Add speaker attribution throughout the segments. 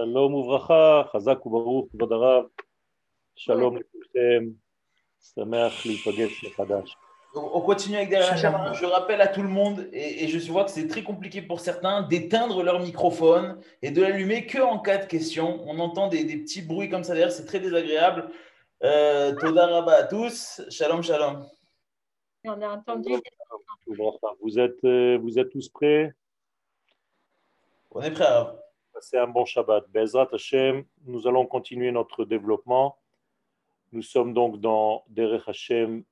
Speaker 1: שלום וברכה, חזק וברוך, כבוד הרב. שלום לכולכם, שמח להיפגש מחדש.
Speaker 2: On continue avec Derrière Hacham. Je rappelle à tout le monde, et, et je vois que c'est très compliqué pour certains, d'éteindre leur microphone et de l'allumer que en cas de question. On entend des, des petits bruits comme ça derrière, c'est très désagréable. Euh, Toda Rabba à tous. Shalom, shalom.
Speaker 3: On a entendu.
Speaker 1: Vous êtes, euh, vous êtes tous prêts
Speaker 2: On est prêts, Rav.
Speaker 1: Passez un bon Shabbat. Bezrat Hashem, nous allons continuer notre développement. Nous sommes donc dans Derech Hashem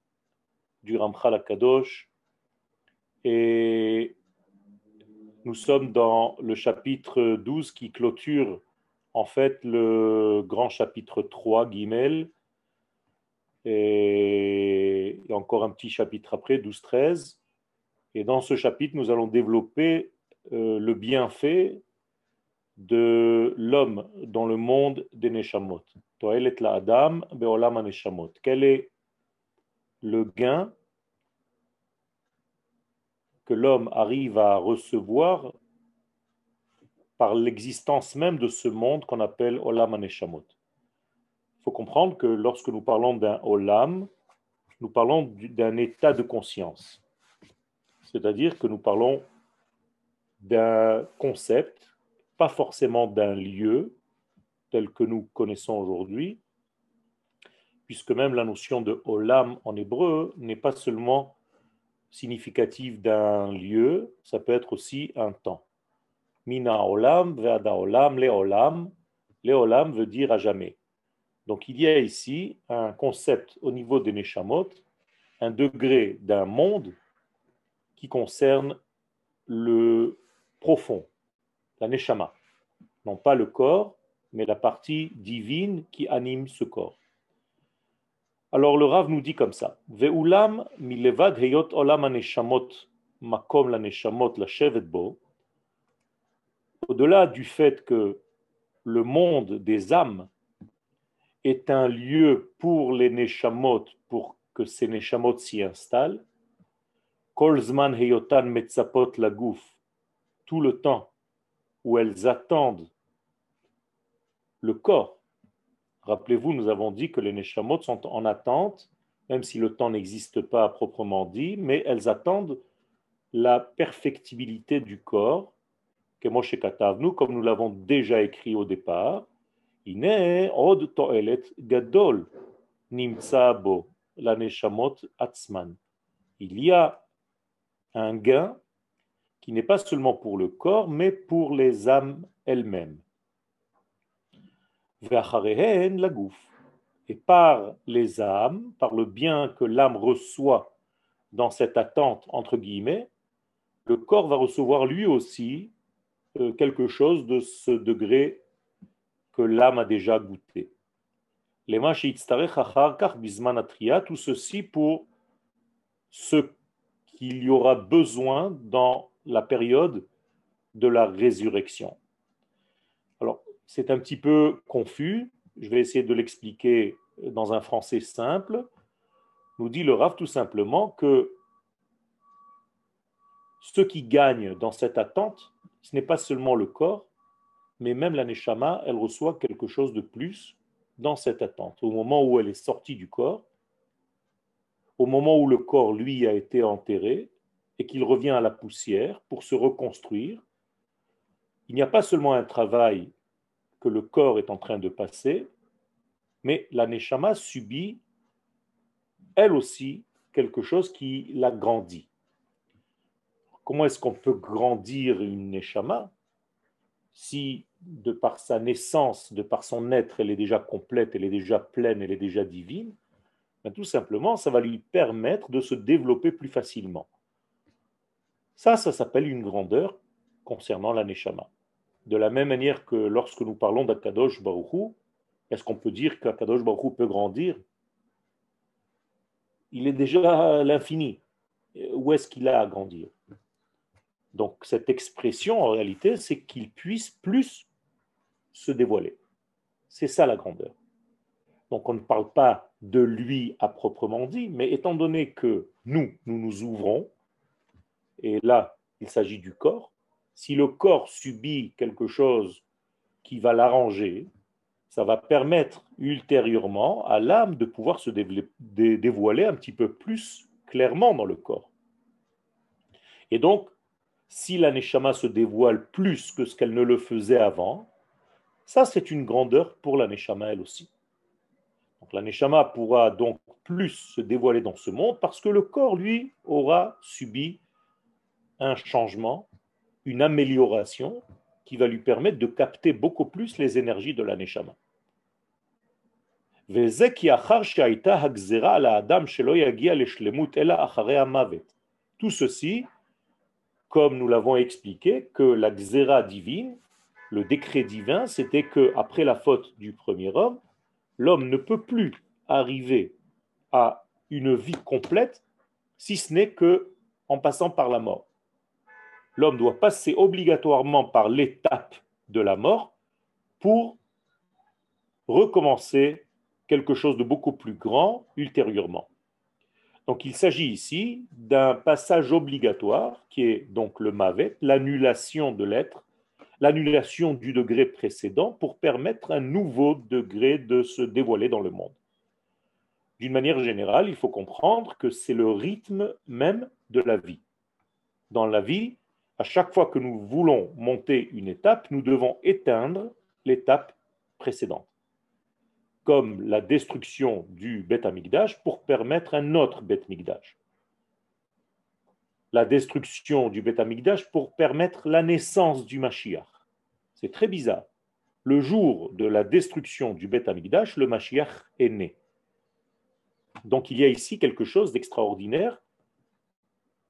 Speaker 1: du Ramchal Akadosh et nous sommes dans le chapitre 12 qui clôture en fait le grand chapitre 3, Guimel, et encore un petit chapitre après, 12-13. Et dans ce chapitre, nous allons développer euh, le bienfait de l'homme dans le monde des Neshamot. Toelet la Adam, be'olam. Quel est le gain que l'homme arrive à recevoir par l'existence même de ce monde qu'on appelle Olam ha-neshamot? Il faut comprendre que lorsque nous parlons d'un Olam, nous parlons du- d'un état de conscience. C'est-à-dire que nous parlons d'un concept, pas forcément d'un lieu tel que nous connaissons aujourd'hui, puisque même la notion de olam en hébreu n'est pas seulement significative d'un lieu, ça peut être aussi un temps. Mina olam, ve'ada olam, le olam. Le olam veut dire à jamais. Donc il y a ici un concept au niveau des Neshamot, un degré d'un monde qui concerne le profond, la Neshama. Non pas le corps, mais la partie divine qui anime ce corps. Alors le Rav nous dit comme ça Ve'ulam milevad heyot olam ha-neshamot makom la neshamot la shevet bo. Au-delà du fait que le monde des âmes est un lieu pour les neshamot, pour que ces neshamot s'y installent, Kol zman heyotan metzapot lagouf, tout le temps où elles attendent le corps. Rappelez-vous, nous avons dit que les neshamot sont en attente, même si le temps n'existe pas à proprement dit, mais elles attendent la perfectibilité du corps, Katavnu, comme nous l'avons déjà écrit au départ, atzman. Il y a un gain n'est pas seulement pour le corps, mais pour les âmes elles-mêmes. La. Et par les âmes, par le bien que l'âme reçoit dans cette attente, entre guillemets, le corps va recevoir lui aussi euh, quelque chose de ce degré que l'âme a déjà goûté. Les tout ceci pour ce qu'il y aura besoin dans la période de la résurrection. Alors, c'est un petit peu confus, je vais essayer de l'expliquer dans un français simple. Nous dit le Rav tout simplement que ce qui gagne dans cette attente, ce n'est pas seulement le corps, mais même la Neshama, elle reçoit quelque chose de plus dans cette attente. Au moment où elle est sortie du corps, au moment où le corps, lui, a été enterré et qu'il revient à la poussière pour se reconstruire, il n'y a pas seulement un travail que le corps est en train de passer, mais la Neshama subit, elle aussi, quelque chose qui la grandit. Comment est-ce qu'on peut grandir une Neshama si, de par sa naissance, de par son être, elle est déjà complète, elle est déjà pleine, elle est déjà divine? Ben, Tout simplement, ça va lui permettre de se développer plus facilement. Ça, ça s'appelle une grandeur concernant la Neshama. De la même manière que lorsque nous parlons d'Akadosh Baruchou, est-ce qu'on peut dire qu'Akadosh Baruchou peut grandir? Il est déjà à l'infini. Où est-ce qu'il a à grandir? Donc cette expression, en réalité, c'est qu'il puisse plus se dévoiler. C'est ça la grandeur. Donc on ne parle pas de lui à proprement dit, mais étant donné que nous, nous nous ouvrons, et là, il s'agit du corps, si le corps subit quelque chose qui va l'arranger, ça va permettre ultérieurement à l'âme de pouvoir se dévoiler un petit peu plus clairement dans le corps. Et donc, si la Neshama se dévoile plus que ce qu'elle ne le faisait avant, ça c'est une grandeur pour la Neshama elle aussi. Donc la pourra donc plus se dévoiler dans ce monde parce que le corps, lui, aura subi un changement, une amélioration qui va lui permettre de capter beaucoup plus les énergies de la Neshama. Tout ceci, comme nous l'avons expliqué, que la xéra divine, le décret divin, c'était que après la faute du premier homme, l'homme ne peut plus arriver à une vie complète si ce n'est que en passant par la mort. L'homme doit passer obligatoirement par l'étape de la mort pour recommencer quelque chose de beaucoup plus grand ultérieurement. Donc il s'agit ici d'un passage obligatoire qui est donc le mavet, l'annulation de l'être, l'annulation du degré précédent pour permettre un nouveau degré de se dévoiler dans le monde. D'une manière générale, il faut comprendre que c'est le rythme même de la vie. Dans la vie, à chaque fois que nous voulons monter une étape, nous devons éteindre l'étape précédente comme la destruction du Beth Amikdash pour permettre un autre Beth Mikdash. La destruction du Beth Amikdash pour permettre la naissance du Mashiach. C'est très bizarre. Le jour de la destruction du Beth Amikdash, le Mashiach est né. Donc il y a ici quelque chose d'extraordinaire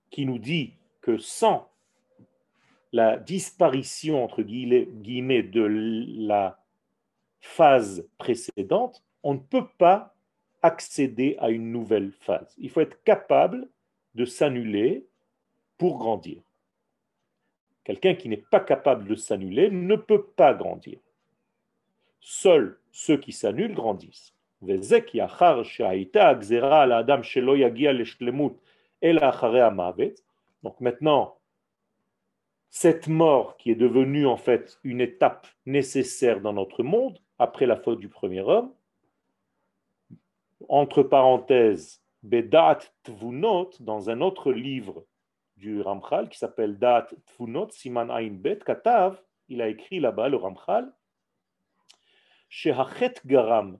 Speaker 1: qui nous dit que sans la disparition, entre guillemets, de la phase précédente, on ne peut pas accéder à une nouvelle phase. Il faut être capable de s'annuler pour grandir. Quelqu'un qui n'est pas capable de s'annuler ne peut pas grandir. Seuls ceux qui s'annulent grandissent. Donc maintenant, cette mort qui est devenue en fait une étape nécessaire dans notre monde, après la faute du premier homme. Entre parenthèses, Bedat Tvunot, dans un autre livre du Ramchal qui s'appelle Dat Tvunot, Siman Ain Bet, Katav, il a écrit là-bas, le Ramchal, Shehachet Garam,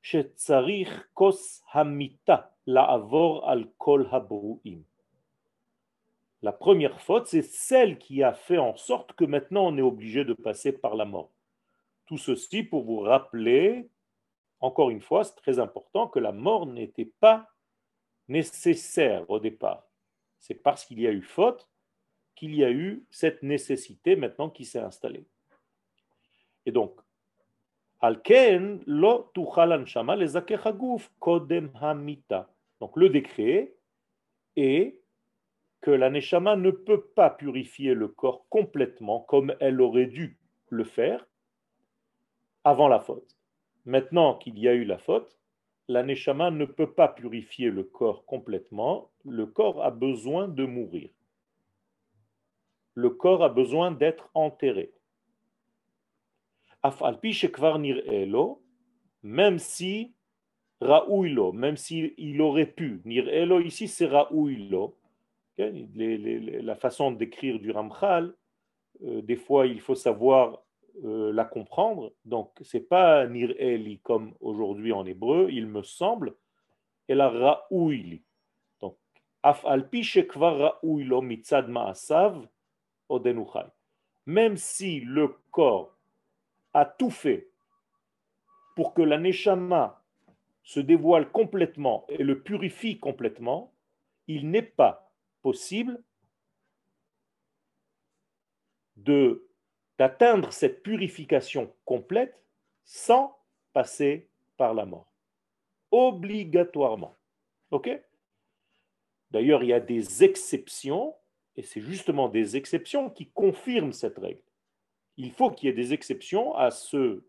Speaker 1: Shetzarich Kos Hamita, La'avor al Kol Habruim. La première faute, c'est celle qui a fait en sorte que maintenant on est obligé de passer par la mort. Tout ceci pour vous rappeler, encore une fois, c'est très important, que la mort n'était pas nécessaire au départ. C'est parce qu'il y a eu faute qu'il y a eu cette nécessité maintenant qui s'est installée. Et donc. Donc le décret est que la neshama ne peut pas purifier le corps complètement comme elle aurait dû le faire avant la faute. Maintenant qu'il y a eu la faute, la neshama ne peut pas purifier le corps complètement. Le corps a besoin de mourir. Le corps a besoin d'être enterré. Même si Raouilo, même s'il aurait pu, Nir ici c'est Raouilo. La façon d'écrire du Ramchal, euh, des fois il faut savoir euh, la comprendre. Donc, c'est pas nir eli comme aujourd'hui en hébreu, il me semble, et la raouili. Donc, af alpi shekvar lo mitzad ma'asav odenuchai. Même si le corps a tout fait pour que la neshama se dévoile complètement et le purifie complètement, il n'est pas possible d'atteindre cette purification complète sans passer par la mort. Obligatoirement. OK? D'ailleurs, il y a des exceptions, et c'est justement des exceptions qui confirment cette règle. Il faut qu'il y ait des exceptions à ce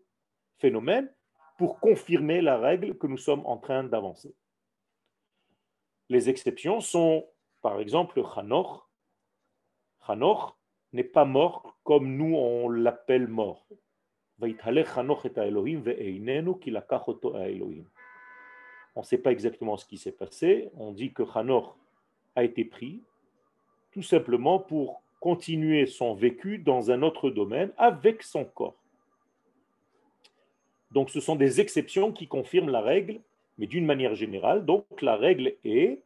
Speaker 1: phénomène pour confirmer la règle que nous sommes en train d'avancer. Les exceptions sont, par exemple, Hanoch, n'est pas mort comme nous on l'appelle mort. On ne sait pas exactement ce qui s'est passé. On dit que Hanoch a été pris tout simplement pour continuer son vécu dans un autre domaine avec son corps. Donc ce sont des exceptions qui confirment la règle, mais d'une manière générale, donc la règle est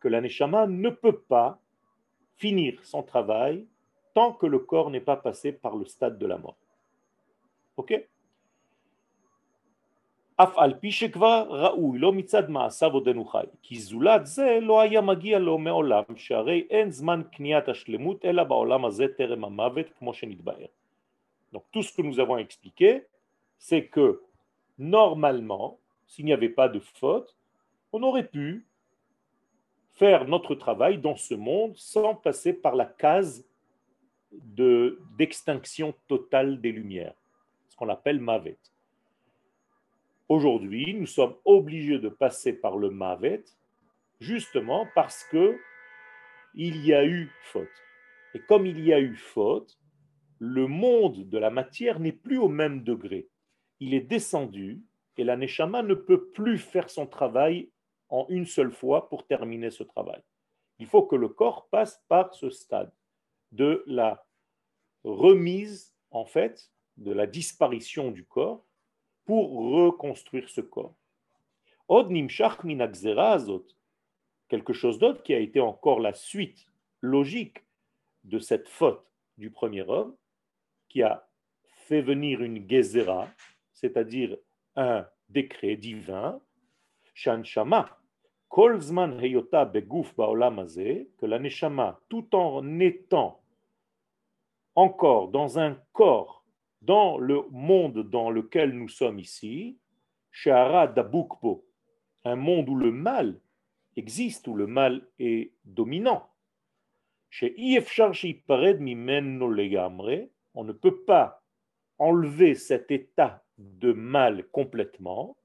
Speaker 1: que l'aneshama ne peut pas finir son travail tant que le corps n'est pas passé par le stade de la mort. Ok? Donc tout ce que nous avons expliqué, c'est que normalement, s'il n'y avait pas de faute, on aurait pu faire notre travail dans ce monde sans passer par la case d'extinction totale des lumières, ce qu'on appelle Mavet. Aujourd'hui, nous sommes obligés de passer par le Mavet, justement parce que il y a eu faute. Et comme il y a eu faute, le monde de la matière n'est plus au même degré. Il est descendu et la Neshama ne peut plus faire son travail en une seule fois pour terminer ce travail. Il faut que le corps passe par ce stade de la remise, en fait, de la disparition du corps pour reconstruire ce corps. Od nimshach quelque chose d'autre qui a été encore la suite logique de cette faute du premier homme, qui a fait venir une gezera, c'est-à-dire un décret divin, shanshama, kolzman heyota beguf baolam que la neshama, tout en étant encore dans un corps, dans le monde dans lequel nous sommes ici, Shahara Dabukbo, un monde où le mal existe, où le mal est dominant. Chez on ne peut pas enlever cet état de mal complètement.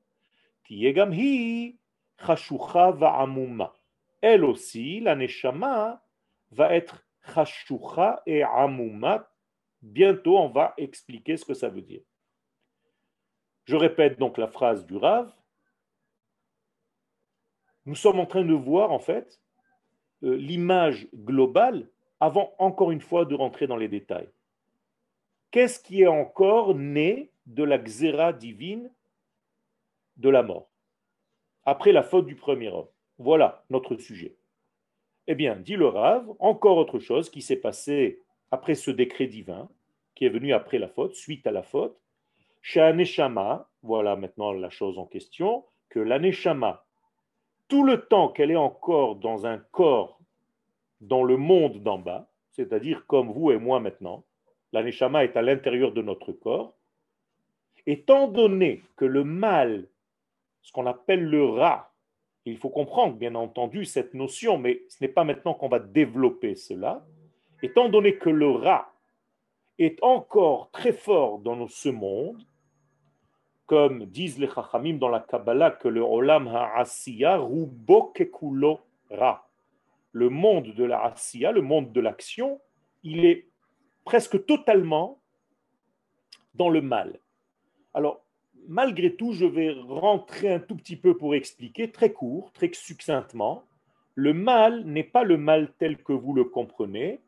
Speaker 1: Elle aussi, la neshama, va être Chashucha et Amumat. Bientôt, on va expliquer ce que ça veut dire. Je répète donc la phrase du Rav. Nous sommes en train de voir en fait euh, l'image globale avant encore une fois de rentrer dans les détails. Qu'est-ce qui est encore né de la xéra divine de la mort? Après la faute du premier homme Voilà notre sujet. Eh bien, dit le Rav, encore autre chose qui s'est passé après ce décret divin, qui est venu après la faute, suite à la faute. Chez voilà maintenant la chose en question, que l'Aneshama, tout le temps qu'elle est encore dans un corps dans le monde d'en bas, c'est-à-dire comme vous et moi maintenant, l'Aneshama est à l'intérieur de notre corps, étant donné que le mal, ce qu'on appelle le rat, il faut comprendre, bien entendu, cette notion, mais ce n'est pas maintenant qu'on va développer cela. Étant donné que le rat est encore très fort dans ce monde, comme disent les Chachamim dans la Kabbalah, que le Olam ha'asiya rubo kekulo ra. Le monde de la asiya, le monde de l'action, il est presque totalement dans le mal. Alors, malgré tout, je vais rentrer un tout petit peu pour expliquer, très court, très succinctement. Le mal n'est pas le mal tel que vous le comprenez,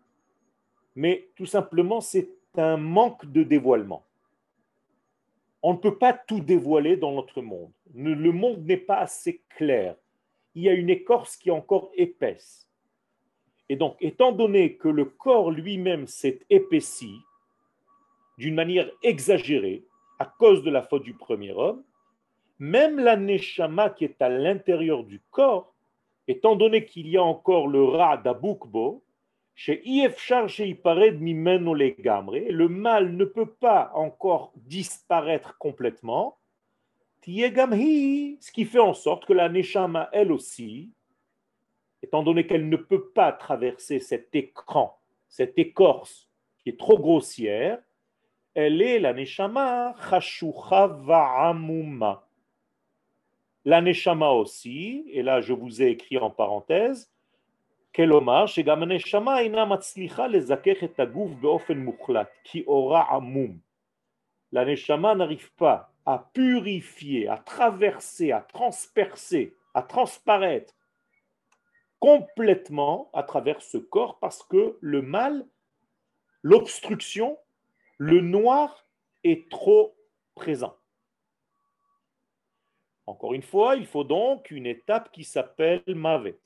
Speaker 1: mais tout simplement, c'est un manque de dévoilement. On ne peut pas tout dévoiler dans notre monde. Le monde n'est pas assez clair. Il y a une écorce qui est encore épaisse. Et donc, étant donné que le corps lui-même s'est épaissi d'une manière exagérée, à cause de la faute du premier homme, même la neshama qui est à l'intérieur du corps, étant donné qu'il y a encore le ra d'Abukbo, chez le mal ne peut pas encore disparaître complètement, ce qui fait en sorte que la neshama, elle aussi, étant donné qu'elle ne peut pas traverser cet écran, cette écorce qui est trop grossière, elle est la neshama chashucha va'amuma. La neshama aussi, et là je vous ai écrit en parenthèse, כלומר שגם הנשמה אינה מצליחה לזכך את הגוף באופן מוחלט, כי אורה עמום. la Neshama n'arrive pas à purifier, à traverser, à transpercer, à transparaître complètement à travers ce corps parce que le mal, l'obstruction, le noir est trop présent. Encore une fois, il faut donc une étape qui s'appelle Mavet.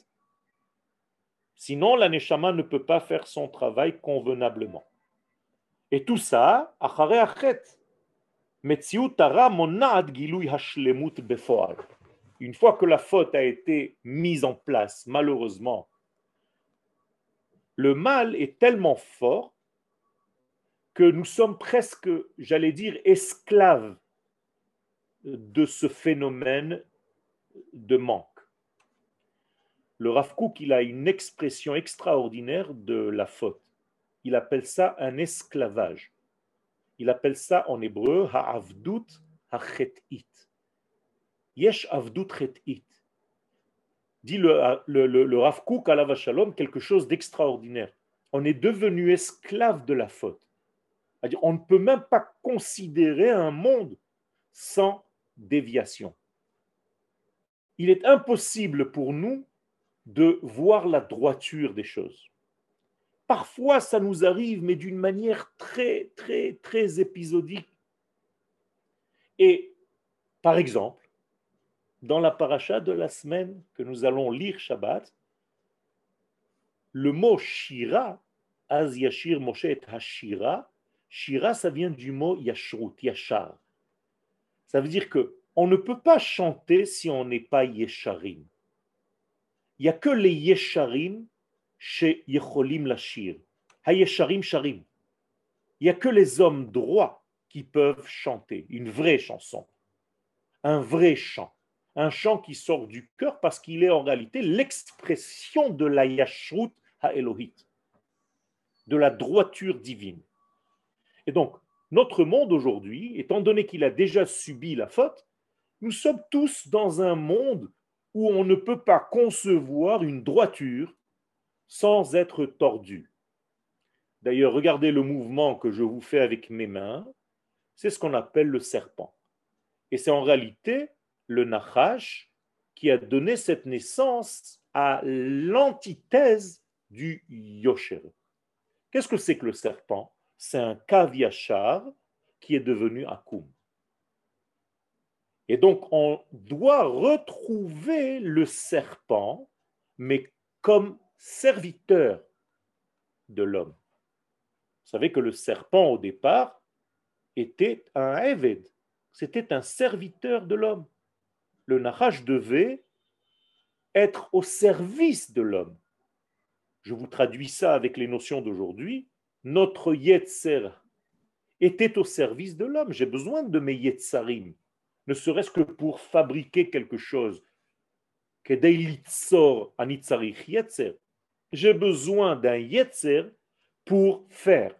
Speaker 1: Sinon, la Neshama ne peut pas faire son travail convenablement. Et tout ça, Achare Achet. Une fois que la faute a été mise en place, malheureusement, le mal est tellement fort que nous sommes presque, j'allais dire, esclaves de ce phénomène de manque. Le Rav il a une expression extraordinaire de la faute. Il appelle ça un esclavage. Il appelle ça en hébreu ha'avdut ha'chet'it. Yesh avdut chet'it. Dit le, le, le, le Rav quelque chose d'extraordinaire. On est devenu esclave de la faute. On ne peut même pas considérer un monde sans déviation. Il est impossible pour nous de voir la droiture des choses. Parfois, ça nous arrive, mais d'une manière très, très, très épisodique. Et, par exemple, dans la paracha de la semaine que nous allons lire Shabbat, le mot Shira, Az Yashir Moshe et Hashira, Shira, ça vient du mot Yashrut, Yashar. Ça veut dire que on ne peut pas chanter si on n'est pas Yesharim. Il n'y a que les Yesharim chez Yecholim Lashir. Ha-Yesharim Sharim. Il n'y a que les hommes droits qui peuvent chanter une vraie chanson, un vrai chant, un chant qui sort du cœur parce qu'il est en réalité l'expression de la Yashrut Ha-Elohit, de la droiture divine. Et donc, notre monde aujourd'hui, étant donné qu'il a déjà subi la faute, nous sommes tous dans un monde où on ne peut pas concevoir une droiture sans être tordu. D'ailleurs, regardez le mouvement que je vous fais avec mes mains. C'est ce qu'on appelle le serpent. Et c'est en réalité le Nachash qui a donné cette naissance à l'antithèse du Yosher. Qu'est-ce que c'est que le serpent? C'est un kaviachar qui est devenu akum. Et donc, on doit retrouver le serpent, mais comme serviteur de l'homme. Vous savez que le serpent, au départ, était un Eved, c'était un serviteur de l'homme. Le Nahash devait être au service de l'homme. Je vous traduis ça avec les notions d'aujourd'hui notre Yetzer était au service de l'homme. J'ai besoin de mes Yetzarim, ne serait-ce que pour fabriquer quelque chose. J'ai besoin d'un Yetzer pour faire.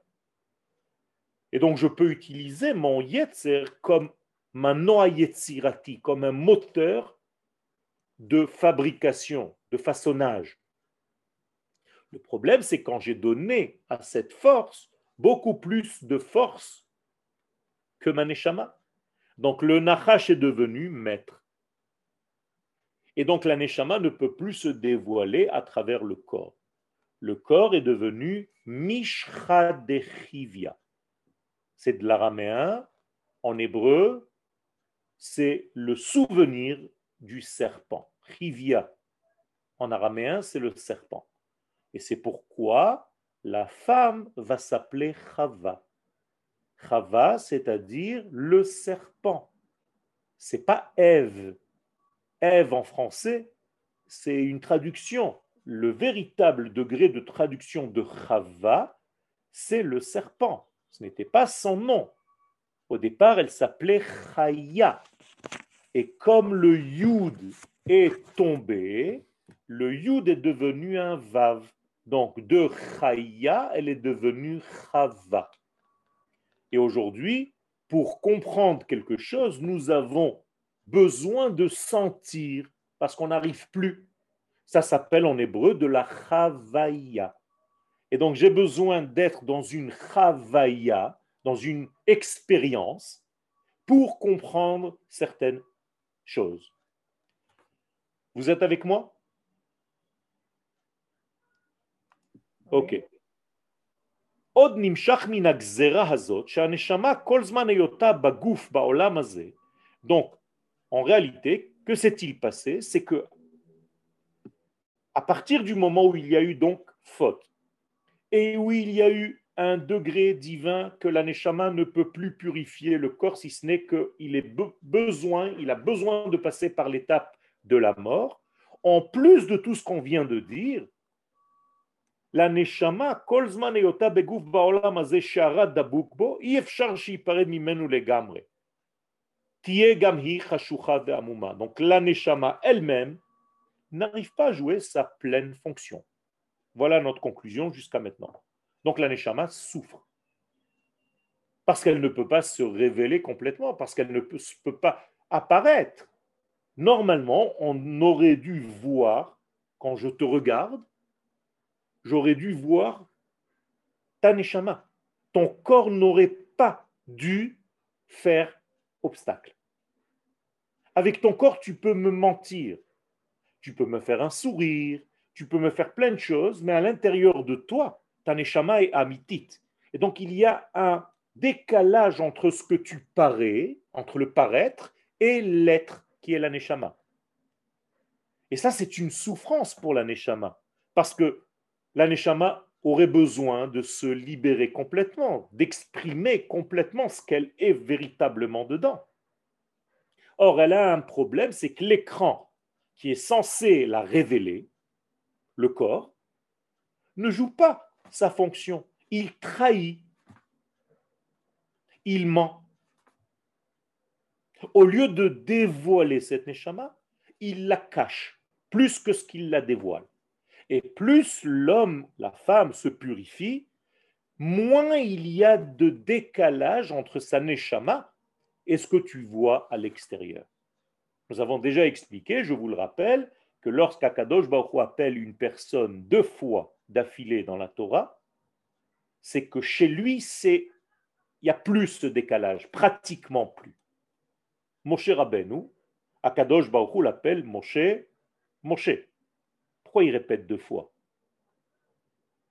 Speaker 1: Et donc je peux utiliser mon Yetzer comme ma Noa Yetzirati, comme un moteur de fabrication, de façonnage. Le problème, c'est quand j'ai donné à cette force beaucoup plus de force que Maneshama. Donc le Nachash est devenu maître. Et donc la Neshama ne peut plus se dévoiler à travers le corps. Le corps est devenu Mishradechivia. C'est de l'araméen. En hébreu, c'est le souvenir du serpent. Chivia. En araméen, c'est le serpent. Et c'est pourquoi la femme va s'appeler Chava. Chava, c'est-à-dire le serpent. C'est pas Ève. Ève en français, c'est une traduction. Le véritable degré de traduction de Chava, c'est le serpent. Ce n'était pas son nom. Au départ, elle s'appelait Chaya. Et comme le Yud est tombé, le Yud est devenu un Vav. Donc de Chaya, elle est devenue Chava. Et aujourd'hui, pour comprendre quelque chose, nous avons besoin de sentir, parce qu'on n'arrive plus. Ça s'appelle en hébreu de la Chavaya. Et donc j'ai besoin d'être dans une Chavaya, dans une expérience pour comprendre certaines choses. Vous êtes avec moi? Ok. Donc, en réalité, que s'est-il passé? C'est que à partir du moment où il y a eu donc faute et où il y a eu un degré divin que l'aneshama ne peut plus purifier le corps si ce n'est qu'il ait besoin, il a besoin de passer par l'étape de la mort. En plus de tout ce qu'on vient de dire, Donc l'aneshama elle-même n'arrive pas à jouer sa pleine fonction. Voilà notre conclusion jusqu'à maintenant. Donc la Neshama souffre. Parce qu'elle ne peut pas se révéler complètement, parce qu'elle ne peut, peut, pas apparaître. Normalement, on aurait dû voir, quand je te regarde, j'aurais dû voir ta Neshama. Ton corps n'aurait pas dû faire obstacle. Avec ton corps, tu peux me mentir, tu peux me faire un sourire, tu peux me faire plein de choses, mais à l'intérieur de toi, ta neshama est amitit. Et donc il y a un décalage entre ce que tu parais, entre le paraître, et l'être qui est la neshama. Et ça, c'est une souffrance pour la neshama, parce que la neshama aurait besoin de se libérer complètement, d'exprimer complètement ce qu'elle est véritablement dedans. Or, elle a un problème, c'est que l'écran qui est censé la révéler, le corps, ne joue pas sa fonction. Il trahit. Il ment. Au lieu de dévoiler cette neshama, il la cache plus que ce qu'il la dévoile. Et plus l'homme, la femme se purifie, moins il y a de décalage entre sa neshama et ce que tu vois à l'extérieur. Nous avons déjà expliqué, je vous le rappelle, que lorsqu'Akadosh Baruch appelle une personne deux fois d'affilée dans la Torah, c'est que chez lui, c'est il y a plus de décalage, pratiquement plus. Moshe Rabbeinu, Akadosh Baruch l'appelle Moshe, Moshe. Pourquoi il répète deux fois?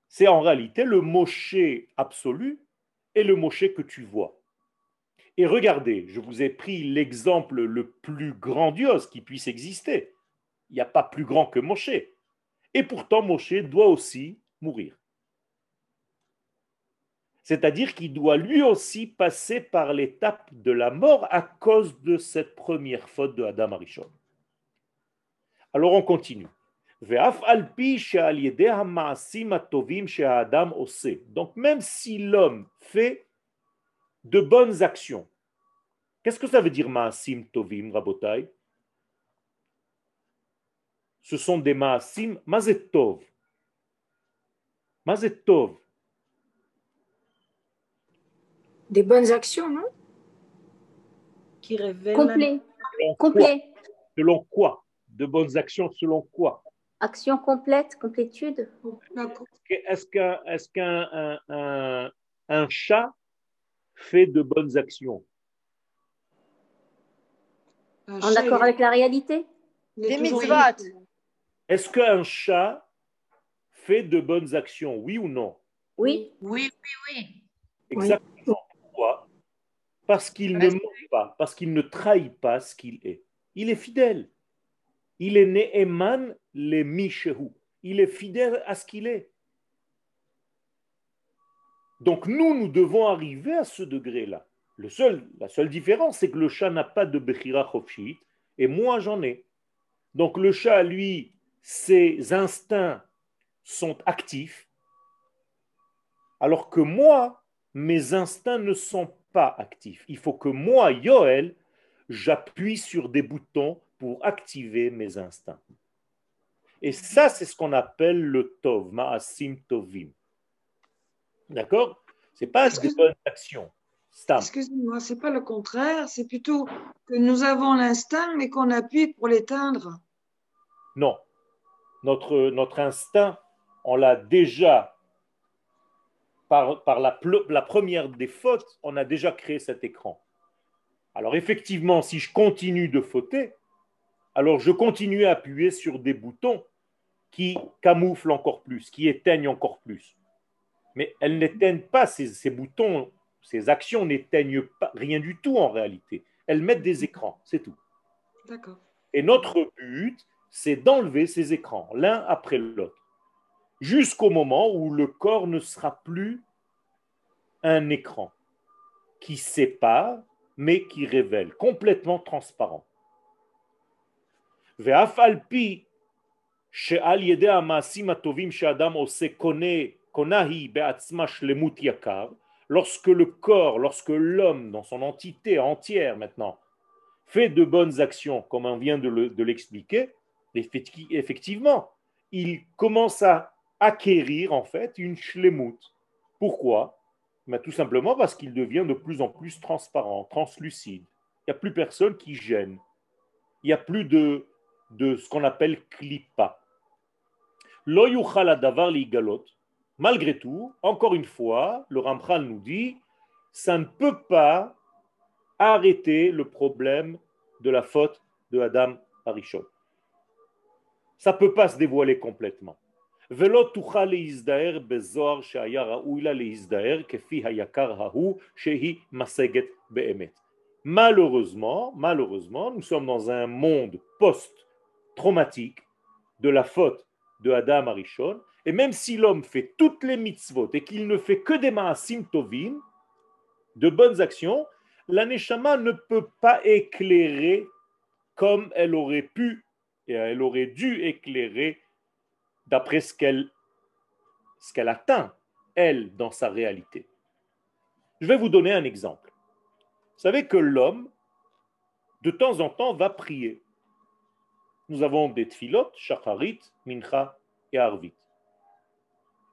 Speaker 1: C'est en réalité le Moshe absolu et le Moshe que tu vois. Et regardez, je vous ai pris l'exemple le plus grandiose qui puisse exister. Il n'y a pas plus grand que Moshe. Et pourtant, Moshe doit aussi mourir. C'est-à-dire qu'il doit lui aussi passer par l'étape de la mort à cause de cette première faute de Adam Arishon. Alors on continue. Donc même si l'homme fait de bonnes actions. Qu'est-ce que ça veut dire Maasim Tovim, Rabotai Ce sont des Maasim Mazetov. Mazetov.
Speaker 4: Des bonnes actions, non?
Speaker 3: Qui révèlent.
Speaker 4: Complet.
Speaker 1: Selon
Speaker 4: Complet.
Speaker 1: Selon quoi? De bonnes actions selon quoi?
Speaker 4: Action complète, complétude.
Speaker 1: Est-ce qu'un est qu'un un, un, un chat fait de bonnes actions?
Speaker 4: En accord avec la réalité?
Speaker 3: Des mitzvot.
Speaker 1: Est-ce qu'un chat fait de bonnes actions Oui ou non?
Speaker 4: Oui.
Speaker 3: Oui, oui, oui.
Speaker 1: Exactement. Pourquoi? Parce qu'il ne ment pas, parce qu'il ne trahit pas ce qu'il est. Il est fidèle. Il est né Eman le Mishehu. Il est fidèle à ce qu'il est. Donc nous, nous devons arriver à ce degré-là. Le seul, la seule différence, c'est que le chat n'a pas de Bechira Chofshit et moi j'en ai. Donc le chat, lui, ses instincts sont actifs, alors que moi, mes instincts ne sont pas actifs. Il faut que moi, Yoel, j'appuie sur des boutons pour activer mes instincts. Et ça, c'est ce qu'on appelle le Tov, Ma'asim Tovim. D'accord? C'est pas
Speaker 5: Est-ce
Speaker 1: des bonnes actions.
Speaker 5: Excusez-moi, c'est pas le contraire, c'est plutôt que nous avons l'instinct, mais qu'on appuie pour l'éteindre.
Speaker 1: Non. Notre, notre instinct, on l'a déjà par, par la, la première des fautes, on a déjà créé cet écran. Alors effectivement, si je continue de fauter, alors je continue à appuyer sur des boutons qui camouflent encore plus, qui éteignent encore plus. Mais elles n'éteignent pas, ces, boutons, ces actions n'éteignent pas rien du tout en réalité. Elles mettent des écrans, c'est tout. D'accord. Et notre but, c'est d'enlever ces écrans, l'un après l'autre, jusqu'au moment où le corps ne sera plus un écran qui sépare, mais qui révèle, complètement transparent. Lorsque le corps, lorsque l'homme, dans son entité entière maintenant, fait de bonnes actions, comme on vient de l'expliquer, effectivement, il commence à acquérir en fait une shlemut. Pourquoi? Ben, Tout simplement parce qu'il devient de plus en plus transparent, translucide. Il n'y a plus personne qui gêne. Il n'y a plus de, de ce qu'on appelle klipa. Lo davar galot. Malgré tout, encore une fois, le Ramchal nous dit, ça ne peut pas arrêter le problème de la faute de Adam Arishon. Ça ne peut pas se dévoiler complètement. Malheureusement, malheureusement, nous sommes dans un monde post-traumatique de la faute de Adam Arishon, et même si l'homme fait toutes les mitzvot et qu'il ne fait que des maasim tovim, de bonnes actions, la neshama ne peut pas éclairer comme elle aurait pu et elle aurait dû éclairer d'après ce qu'elle ce qu'elle atteint, elle, dans sa réalité. Je vais vous donner un exemple. Vous savez que l'homme, de temps en temps, va prier. Nous avons des tfilot, shacharit, mincha et arvit.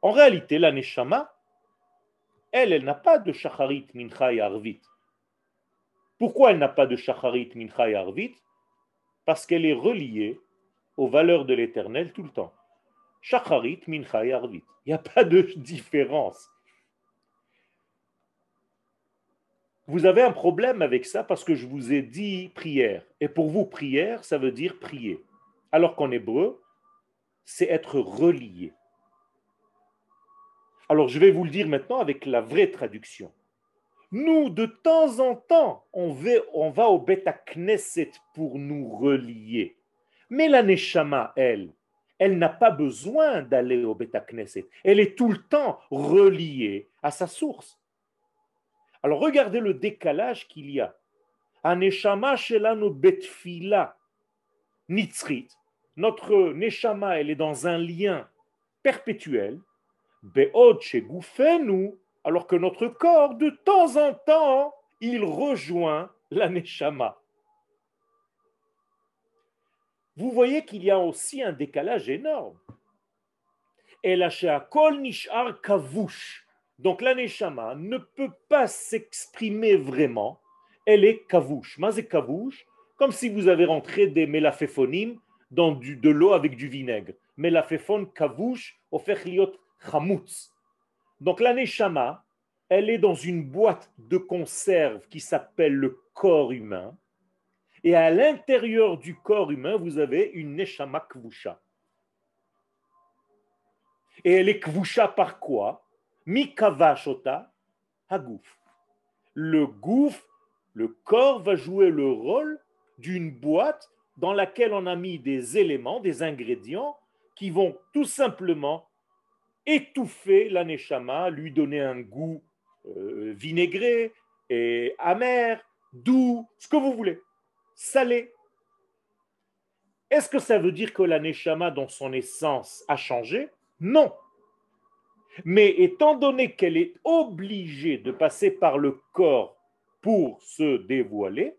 Speaker 1: En réalité, la neshama, elle, elle n'a pas de shacharit, mincha et arvit. Pourquoi elle n'a pas de shacharit, mincha et arvit? Parce qu'elle est reliée aux valeurs de l'éternel tout le temps. Shacharit, mincha et arvit. Il n'y a pas de différence. Vous avez un problème avec ça parce que je vous ai dit prière. Et pour vous, prière, ça veut dire prier. Alors qu'en hébreu, c'est être relié. Alors je vais vous le dire maintenant avec la vraie traduction. Nous, de temps en temps, on va, au Beta Knesset pour nous relier. Mais la Neshama, elle, elle n'a pas besoin d'aller au Beta Knesset. Elle est tout le temps reliée à sa source. Alors regardez le décalage qu'il y a. Aneshama shelanu betfila nitzrit. Notre Neshama, elle est dans un lien perpétuel alors que notre corps, de temps en temps, il rejoint la Neshama. Vous voyez qu'il y a aussi un décalage énorme. kavush. Donc la Neshama ne peut pas s'exprimer vraiment. Elle est kavush. Mas kavush, comme si vous avez rentré des mélaféphonim dans du, de l'eau avec du vinaigre. Mélaféphone kavush, liot Chamutz. Donc la Neshama, elle est dans une boîte de conserve qui s'appelle le corps humain. Et à l'intérieur du corps humain, vous avez une Neshama Kvusha. Et elle est Kvusha par quoi? Mikavashota Hagouf. Le gouffre, le corps va jouer le rôle d'une boîte dans laquelle on a mis des éléments, des ingrédients qui vont tout simplement étouffer l'aneshama, lui donner un goût euh, vinaigré et amer, doux, ce que vous voulez, salé. Est-ce que ça veut dire que l'aneshama, dans son essence, a changé? Non. Mais étant donné qu'elle est obligée de passer par le corps pour se dévoiler,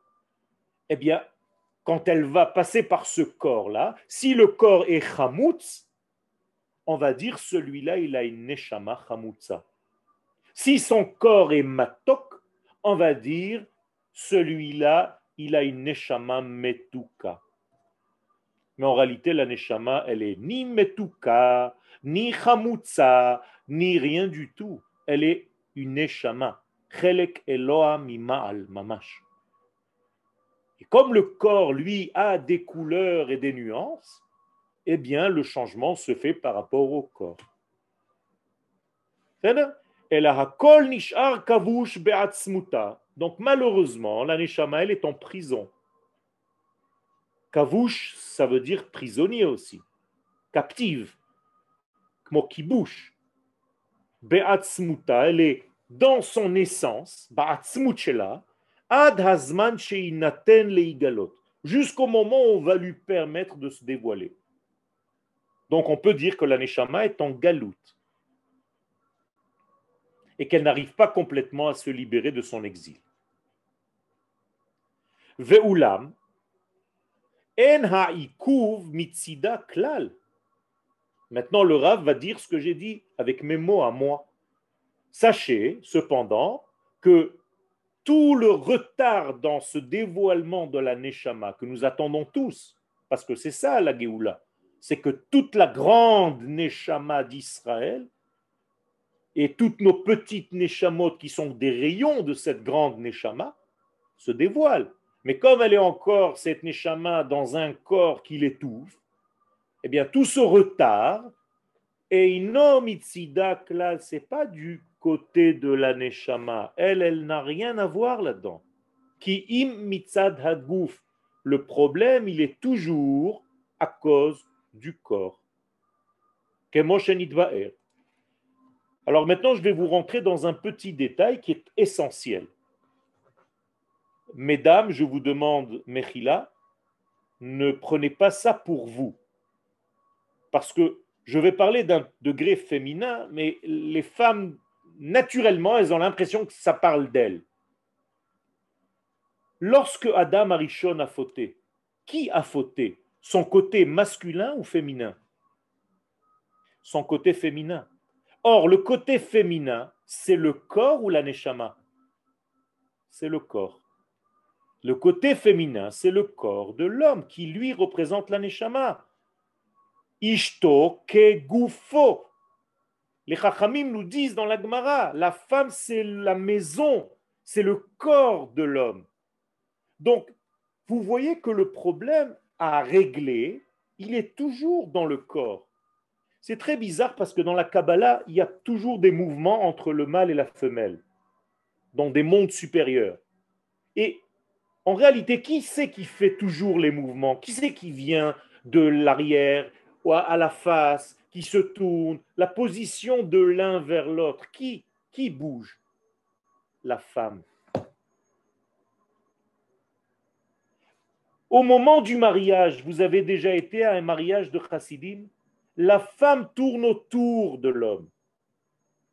Speaker 1: eh bien, quand elle va passer par ce corps-là, si le corps est chamutz, on va dire celui-là, il a une neshama chamutza. Si son corps est matok, on va dire celui-là, il a une neshama metuka. Mais en réalité, la neshama, elle est ni metuka, ni chamutza, ni rien du tout. elle est une neshama. Chelek Eloa mima'al mamash. Et comme le corps, lui, a des couleurs et des nuances, eh bien, le changement se fait par rapport au corps. Donc, malheureusement, la neshama, elle est en prison. Kavush, ça veut dire prisonnier aussi, captive, kmo kibush. Be'atzmuta, elle est dans son essence, ad leigalot, jusqu'au moment où on va lui permettre de se dévoiler. Donc on peut dire que la neshama est en galoute et qu'elle n'arrive pas complètement à se libérer de son exil. Ve'ulam, en ha'ikuv mitzida klal. Maintenant, le Rav va dire ce que j'ai dit avec mes mots à moi. Sachez cependant que tout le retard dans ce dévoilement de la Neshama que nous attendons tous, parce que c'est ça la Géoula, c'est que toute la grande Neshama d'Israël et toutes nos petites Neshamot qui sont des rayons de cette grande Neshama se dévoilent. Mais comme elle est encore, cette Neshama, dans un corps qui l'étouffe, eh bien tout ce retard, et Inomitzida ce c'est pas du côté de la Neshama. Elle, elle n'a rien à voir là-dedans. Ki im mitzad. Le problème, il est toujours à cause du corps. Alors maintenant, je vais vous rentrer dans un petit détail qui est essentiel. Mesdames, je vous demande, Mechila, ne prenez pas ça pour vous. Parce que je vais parler d'un degré féminin, mais les femmes naturellement, elles ont l'impression que ça parle d'elles. Lorsque Adam Arishon a fauté, qui a fauté? Son côté masculin ou féminin? Son côté féminin. Or, le côté féminin, c'est le corps ou la neshama? C'est le corps. Le côté féminin, c'est le corps de l'homme qui lui représente la ke. Les Chachamim nous disent dans la Gemara, la femme c'est la maison, c'est le corps de l'homme. Donc, vous voyez que le problème à régler, il est toujours dans le corps. C'est très bizarre parce que dans la Kabbalah, il y a toujours des mouvements entre le mâle et la femelle, dans des mondes supérieurs. Et en réalité, qui c'est qui fait toujours les mouvements? Qui c'est qui vient de l'arrière ou à la face qui se tourne, la position de l'un vers l'autre. Qui, qui bouge? La femme. Au moment du mariage, vous avez déjà été à un mariage de chassidim, la femme tourne autour de l'homme.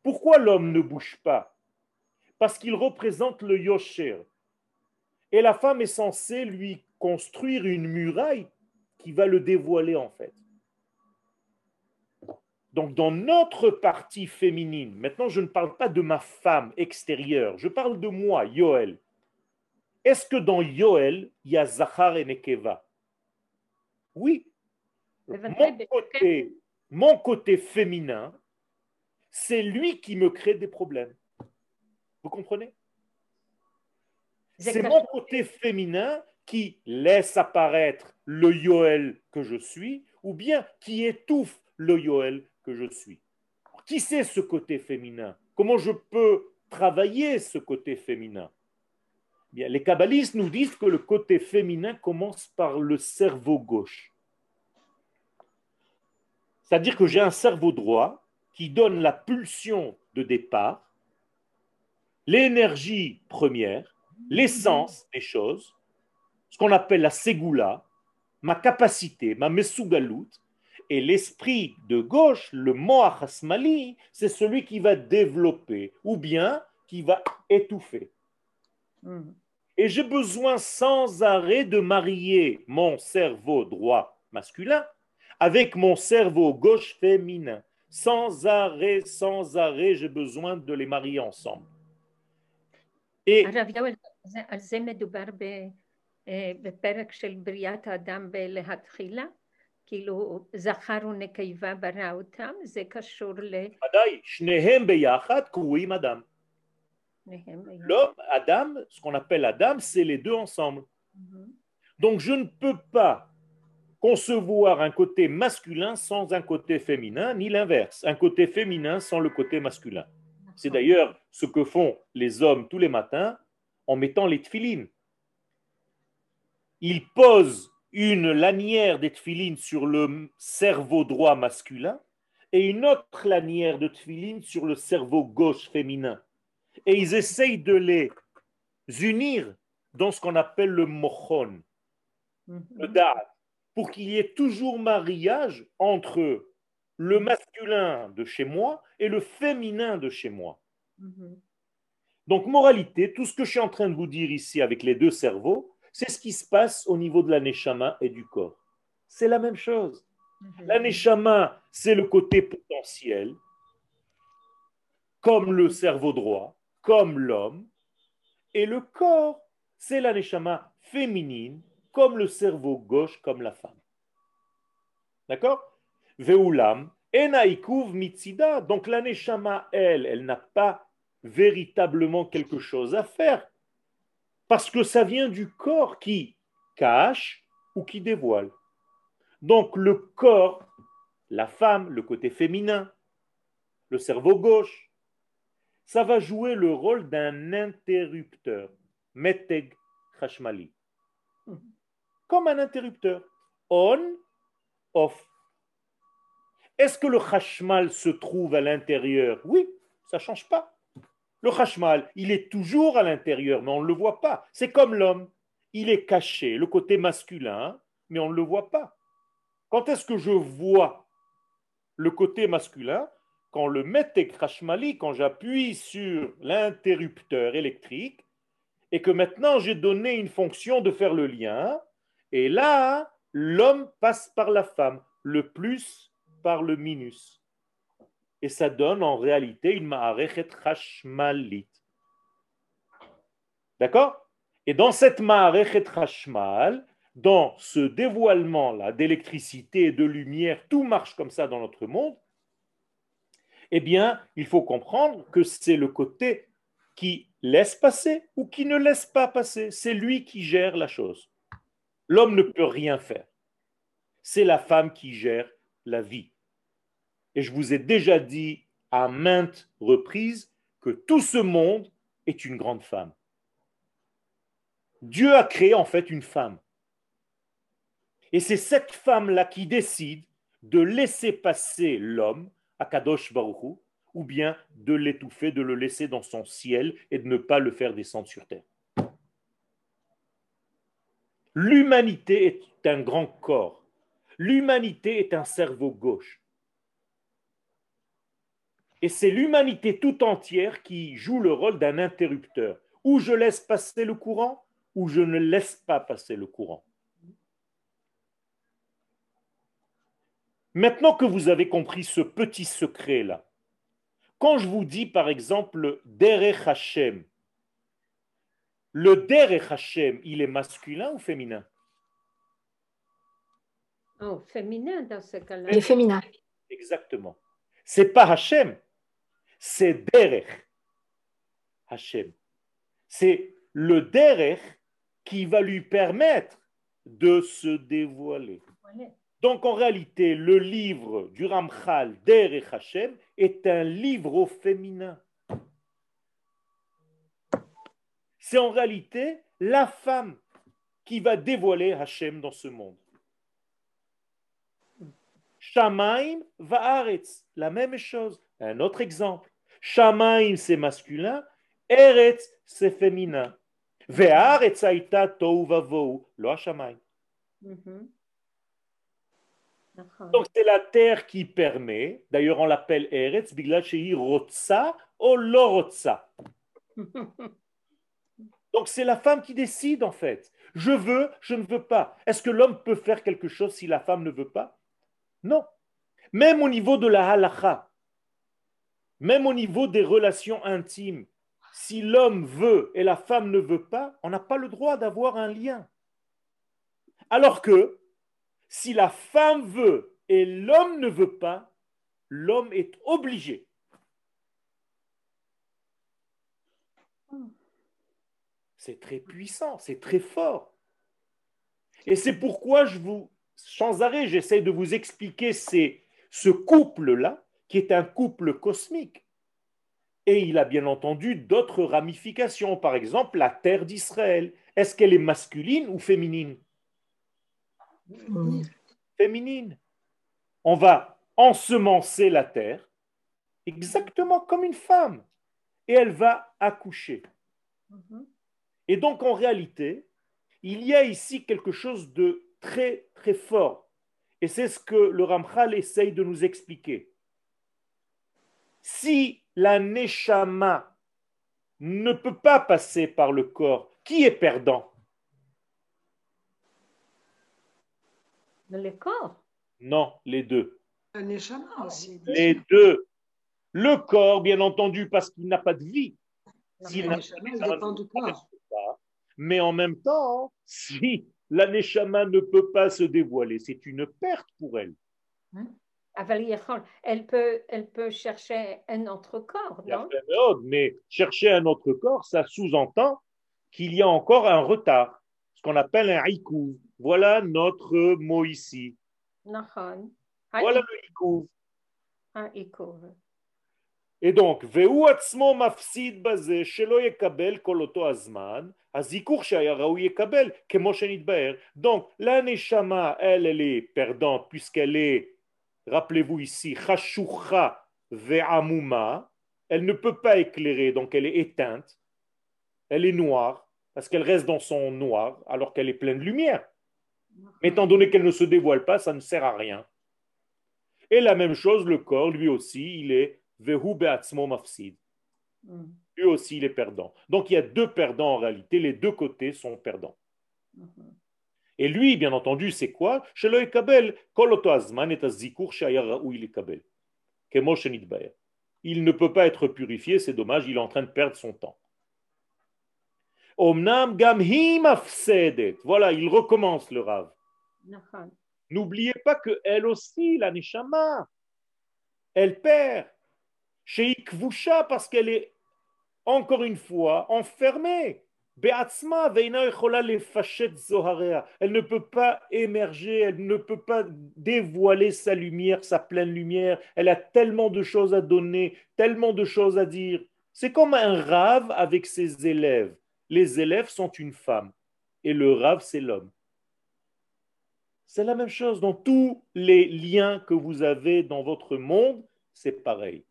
Speaker 1: Pourquoi l'homme ne bouge pas? Parce qu'il représente le yosher. Et la femme est censée lui construire une muraille qui va le dévoiler en fait. Donc dans notre partie féminine, maintenant je ne parle pas de ma femme extérieure, je parle de moi, Yoel. Est-ce que dans Yoel, il y a Zachar et Nekeva? Oui. Mon côté, mon côté féminin, c'est lui qui me crée des problèmes. Vous comprenez? C'est mon côté féminin qui laisse apparaître le Yoel que je suis, ou bien qui étouffe le Yoel je suis. Qui c'est ce côté féminin? Comment je peux travailler ce côté féminin? Bien, Les kabbalistes nous disent que le côté féminin commence par le cerveau gauche. C'est-à-dire que j'ai un cerveau droit qui donne la pulsion de départ, l'énergie première, l'essence des choses, ce qu'on appelle la ségoula, ma capacité, ma mesugalout, et l'esprit de gauche, le moach asmali, c'est celui qui va développer ou bien qui va étouffer. Hmm. Et j'ai besoin sans arrêt de marier mon cerveau droit masculin avec mon cerveau gauche féminin. Sans arrêt, sans arrêt, j'ai besoin de les marier ensemble. Et
Speaker 6: כאילו זכר ונקבה ברא אותם, זה קשור ל...
Speaker 1: ודאי, שניהם ביחד קרויים אדם. L'homme, Adam, ce qu'on appelle Adam, c'est les deux ensemble. Donc je ne peux pas concevoir un côté masculin sans un côté féminin, ni l'inverse, un côté féminin sans le côté masculin. C'est d'ailleurs ce que font les hommes tous les matins en mettant les tfilines. Ils posent une lanière des tfilines sur le cerveau droit masculin et une autre lanière de tfilines sur le cerveau gauche féminin. Et ils essayent de les unir dans ce qu'on appelle le mochon, le da'at, pour qu'il y ait toujours mariage entre le masculin de chez moi et le féminin de chez moi. Donc, moralité, tout ce que je suis en train de vous dire ici avec les deux cerveaux, c'est ce qui se passe au niveau de la neshama et du corps. C'est la même chose. La neshama, c'est le côté potentiel, comme le cerveau droit, comme l'homme, et le corps, c'est la neshama féminine, comme le cerveau gauche, comme la femme. D'accord? Veulam, enaikuv mitzida. Donc la neshama, elle, elle n'a pas véritablement quelque chose à faire, parce que ça vient du corps qui cache ou qui dévoile. Donc le corps, la femme, le côté féminin, le cerveau gauche, ça va jouer le rôle d'un interrupteur, meteg khashmali, comme un interrupteur, on, off. Est-ce que le khashmal se trouve à l'intérieur? Oui, ça ne change pas. Le khashmal, il est toujours à l'intérieur, mais on ne le voit pas. C'est comme l'homme. Il est caché, le côté masculin, mais on ne le voit pas. Quand est-ce que je vois le côté masculin? Quand le mette khashmali, quand j'appuie sur l'interrupteur électrique, et que maintenant j'ai donné une fonction de faire le lien, et là, l'homme passe par la femme, le plus par le minus et ça donne en réalité une ma'arechet chashmalit. D'accord? Et dans cette ma'arechet chashmal, dans ce dévoilement-là d'électricité et de lumière, tout marche comme ça dans notre monde, eh bien, il faut comprendre que c'est le côté qui laisse passer ou qui ne laisse pas passer. C'est lui qui gère la chose. L'homme ne peut rien faire. C'est la femme qui gère la vie. Et je vous ai déjà dit à maintes reprises que tout ce monde est une grande femme. Dieu a créé en fait une femme. Et c'est cette femme-là qui décide de laisser passer l'homme à Kadosh Baruchou, ou bien de l'étouffer, de le laisser dans son ciel et de ne pas le faire descendre sur terre. L'humanité est un grand corps. L'humanité est un cerveau gauche. Et c'est l'humanité tout entière qui joue le rôle d'un interrupteur. Ou je laisse passer le courant, ou je ne laisse pas passer le courant. Maintenant que vous avez compris ce petit secret-là, quand je vous dis par exemple Derech Hashem, le Derech Hashem, il est masculin ou féminin?
Speaker 6: Oh, féminin dans ce cas-là.
Speaker 4: Il est féminin.
Speaker 1: Exactement. C'est pas Hashem, c'est Derech Hashem. C'est le Derech qui va lui permettre de se dévoiler. Donc en réalité, le livre du Ramchal Derech Hashem est un livre au féminin. C'est en réalité la femme qui va dévoiler Hashem dans ce monde. Shamaim va'aretz, la même chose. Un autre exemple. Shamaim, c'est masculin. Eretz, c'est féminin. Ve'aretz aita tou vavou, lo Shamaim.
Speaker 6: Mhm.
Speaker 1: Donc c'est la terre qui permet, d'ailleurs on l'appelle Eretz, bigla rotsa ou lo rotsa. Donc c'est la femme qui décide en fait. Je veux, je ne veux pas. Est-ce que l'homme peut faire quelque chose si la femme ne veut pas? Non. Même au niveau de la halacha, même au niveau des relations intimes, si l'homme veut et la femme ne veut pas, on n'a pas le droit d'avoir un lien. Alors que Si la femme veut et l'homme ne veut pas, l'homme est obligé. C'est très puissant, c'est très fort. Et c'est pourquoi je vous, sans arrêt, j'essaie de vous expliquer ce couple-là, qui est un couple cosmique. Et il a bien entendu d'autres ramifications. Par exemple, la terre d'Israël. Est-ce qu'elle est masculine ou féminine? Féminine. On va ensemencer la terre exactement comme une femme. Et elle va accoucher. Et donc, en réalité, il y a ici quelque chose de très, très fort. Et c'est ce que le Ramchal essaye de nous expliquer. Si la Neshama ne peut pas passer par le corps, qui est perdant?
Speaker 6: Le corps?
Speaker 1: Non, les deux.
Speaker 5: La Neshama aussi.
Speaker 1: Les deux. Le corps, bien entendu, parce qu'il n'a pas de vie.
Speaker 5: S'il n'a dépend du corps.
Speaker 1: Mais en même temps, si la Neshama ne peut pas se dévoiler, c'est une perte pour elle.
Speaker 6: Hein? Elle peut, elle peut chercher un autre corps, non?
Speaker 1: Mais chercher un autre corps, ça sous-entend qu'il y a encore un retard, ce qu'on appelle un haïkou. Voilà notre mot ici. Voilà le haïkou. Et donc, mafsid baze shelo yekabel koloto azman, donc, la neshama, elle, elle est perdante puisqu'elle est, rappelez-vous ici, chashucha ve'amuma, elle ne peut pas éclairer, donc elle est éteinte, elle est noire, parce qu'elle reste dans son noir, alors qu'elle est pleine de lumière. Mais étant donné qu'elle ne se dévoile pas, ça ne sert à rien. Et la même chose, le corps, lui aussi, il est vehu be'atzmo mafsid. Mm lui aussi il est perdant. Donc il y a deux perdants en réalité, les deux côtés sont perdants. Mhm. Et lui, bien entendu, c'est quoi? Il ne peut pas être purifié, c'est dommage, il est en train de perdre son temps. Voilà, il recommence le rave. N'oubliez pas que elle aussi, la neshama, elle perd. Chez Ikvusha, parce qu'elle est encore une fois, enfermée. Elle ne peut pas émerger, elle ne peut pas dévoiler sa lumière, sa pleine lumière. Elle a tellement de choses à donner, tellement de choses à dire. C'est comme un rave avec ses élèves. Les élèves sont une femme et le rave, c'est l'homme. C'est la même chose dans tous les liens que vous avez dans votre monde, c'est pareil.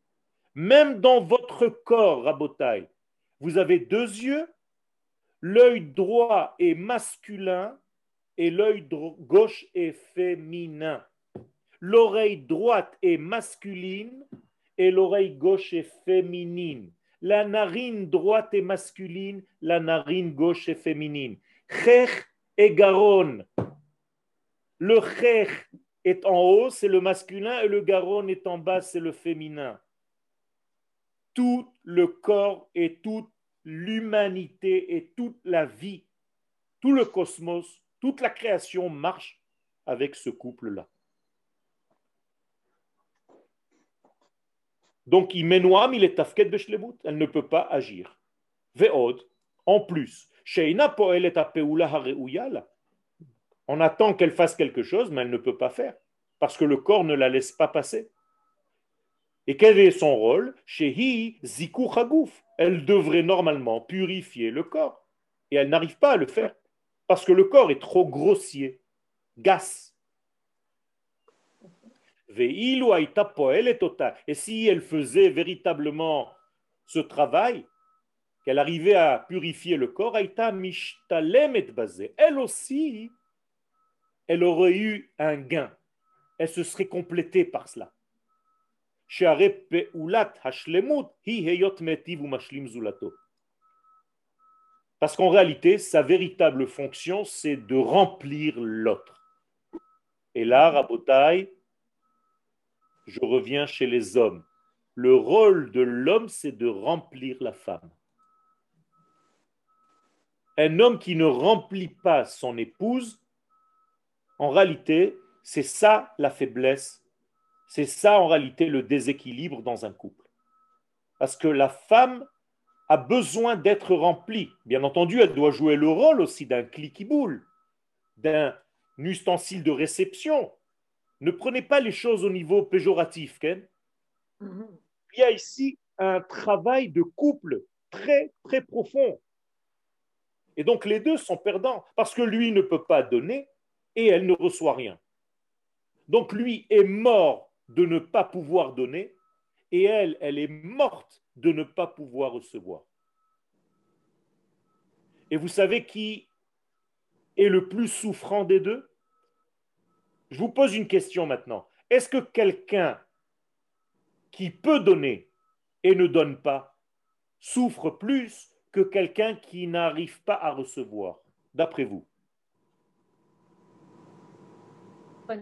Speaker 1: Même dans votre corps, Rabotai, vous avez deux yeux, l'œil droit est masculin et l'œil gauche est féminin. L'oreille droite est masculine et l'oreille gauche est féminine. La narine droite est masculine, la narine gauche est féminine. Chech et garon. Le chech est en haut, c'est le masculin, et le garon est en bas, c'est le féminin tout le corps et toute l'humanité et toute la vie, tout le cosmos, toute la création marche avec ce couple-là. Donc, il est tafket elle ne peut pas agir. Ve'od, en plus, Sheina on attend qu'elle fasse quelque chose, mais elle ne peut pas faire, parce que le corps ne la laisse pas passer. Et quel est son rôle? Shehi ziku chagouf. Elle devrait normalement purifier le corps. Et elle n'arrive pas à le faire. Parce que le corps est trop grossier, gas. Et si elle faisait véritablement ce travail, qu'elle arrivait à purifier le corps, elle aussi, elle aurait eu un gain. Elle se serait complétée par cela. Parce qu'en réalité, sa véritable fonction, c'est de remplir l'autre. Et là, Rabotai, je reviens chez les hommes. Le rôle de l'homme, c'est de remplir la femme. Un homme qui ne remplit pas son épouse, en réalité, C'est ça la faiblesse. C'est ça en réalité le déséquilibre dans un couple. Parce que la femme a besoin d'être remplie. Bien entendu, elle doit jouer le rôle aussi d'un cliquiboule, d'un ustensile de réception. Ne prenez pas les choses au niveau péjoratif, Ken. Mhm. Il y a ici un travail de couple très, très profond. Et donc les deux sont perdants parce que lui ne peut pas donner et elle ne reçoit rien. Donc lui est mort de ne pas pouvoir donner et elle, elle est morte de ne pas pouvoir recevoir. Et vous savez qui est le plus souffrant des deux? Je vous pose une question maintenant. Est-ce que quelqu'un qui peut donner et ne donne pas souffre plus que quelqu'un qui n'arrive pas à recevoir, d'après vous?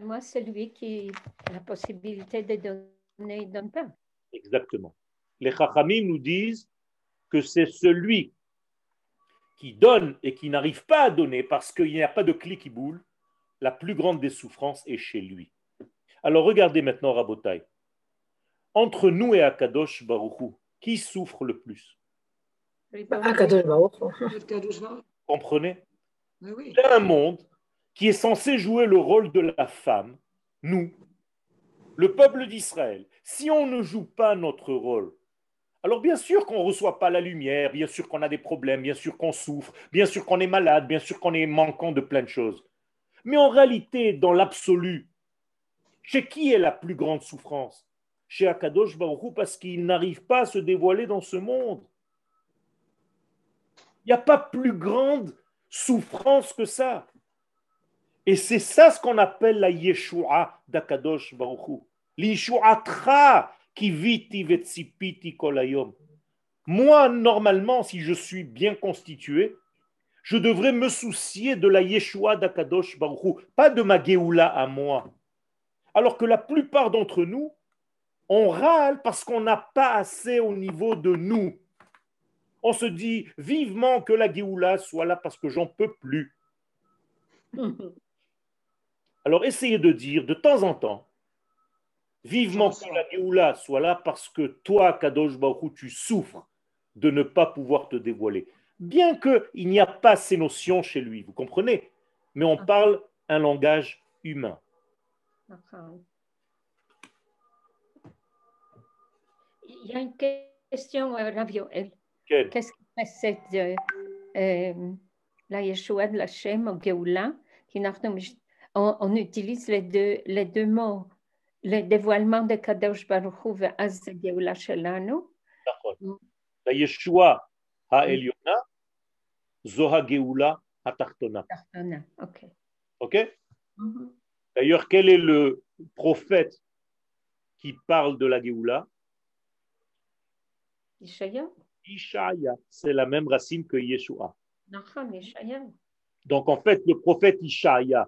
Speaker 6: Moi, celui qui a la possibilité de donner ne donne pas.
Speaker 1: Exactement. Les Chachamim nous disent que c'est celui qui donne et qui n'arrive pas à donner parce qu'il n'y a pas de clé qui boule, la plus grande des souffrances est chez lui. Alors regardez maintenant Rabotai. Entre nous et Akadosh Baruchou, qui souffre le plus? Comprenez? Il y a un monde qui est censé jouer le rôle de la femme, nous, le peuple d'Israël. Si on ne joue pas notre rôle, alors bien sûr qu'on ne reçoit pas la lumière, bien sûr qu'on a des problèmes, bien sûr qu'on souffre, bien sûr qu'on est malade, bien sûr qu'on est manquant de plein de choses. Mais en réalité, dans l'absolu, chez qui est la plus grande souffrance? Chez Akadosh Baruch parce qu'il n'arrive pas à se dévoiler dans ce monde. Il n'y a pas plus grande souffrance que ça. Et c'est ça ce qu'on appelle la Yeshua d'Akadosh Baruch L'Yeshua qui viti vetsipiti kolayom. Moi, normalement, si je suis bien constitué, je devrais me soucier de la Yeshua d'Akadosh Baruch pas de ma Géoula à moi. Alors que la plupart d'entre nous, on râle parce qu'on n'a pas assez au niveau de nous on se dit vivement que la Géoula soit là parce que j'en peux plus. Alors essayez de dire de temps en temps, vivement que la Géoula soit là parce que toi, Kadosh Baruch tu souffres de ne pas pouvoir te dévoiler. Bien qu'il n'y a pas ces notions chez lui, vous comprenez? Mais on parle un langage humain.
Speaker 6: Il y a une question, euh. Qu'est-ce qui précède euh, euh, la Yeshua de la Shem au Geoula? On, on, utilise les deux, les deux mots, le dévoilement de Kadosh Baruch Hu ve'az Geoula Shelanu.
Speaker 1: La Yeshua ha'eliona, Zoha Geoula ha'tartona.
Speaker 6: ok.
Speaker 1: Ok? Mm-hmm. D'ailleurs, quel est le prophète qui parle de la Geoula?
Speaker 6: Ishaïa.
Speaker 1: Ishaya, c'est la même racine que Yeshua. Donc en fait, le prophète Ishaya,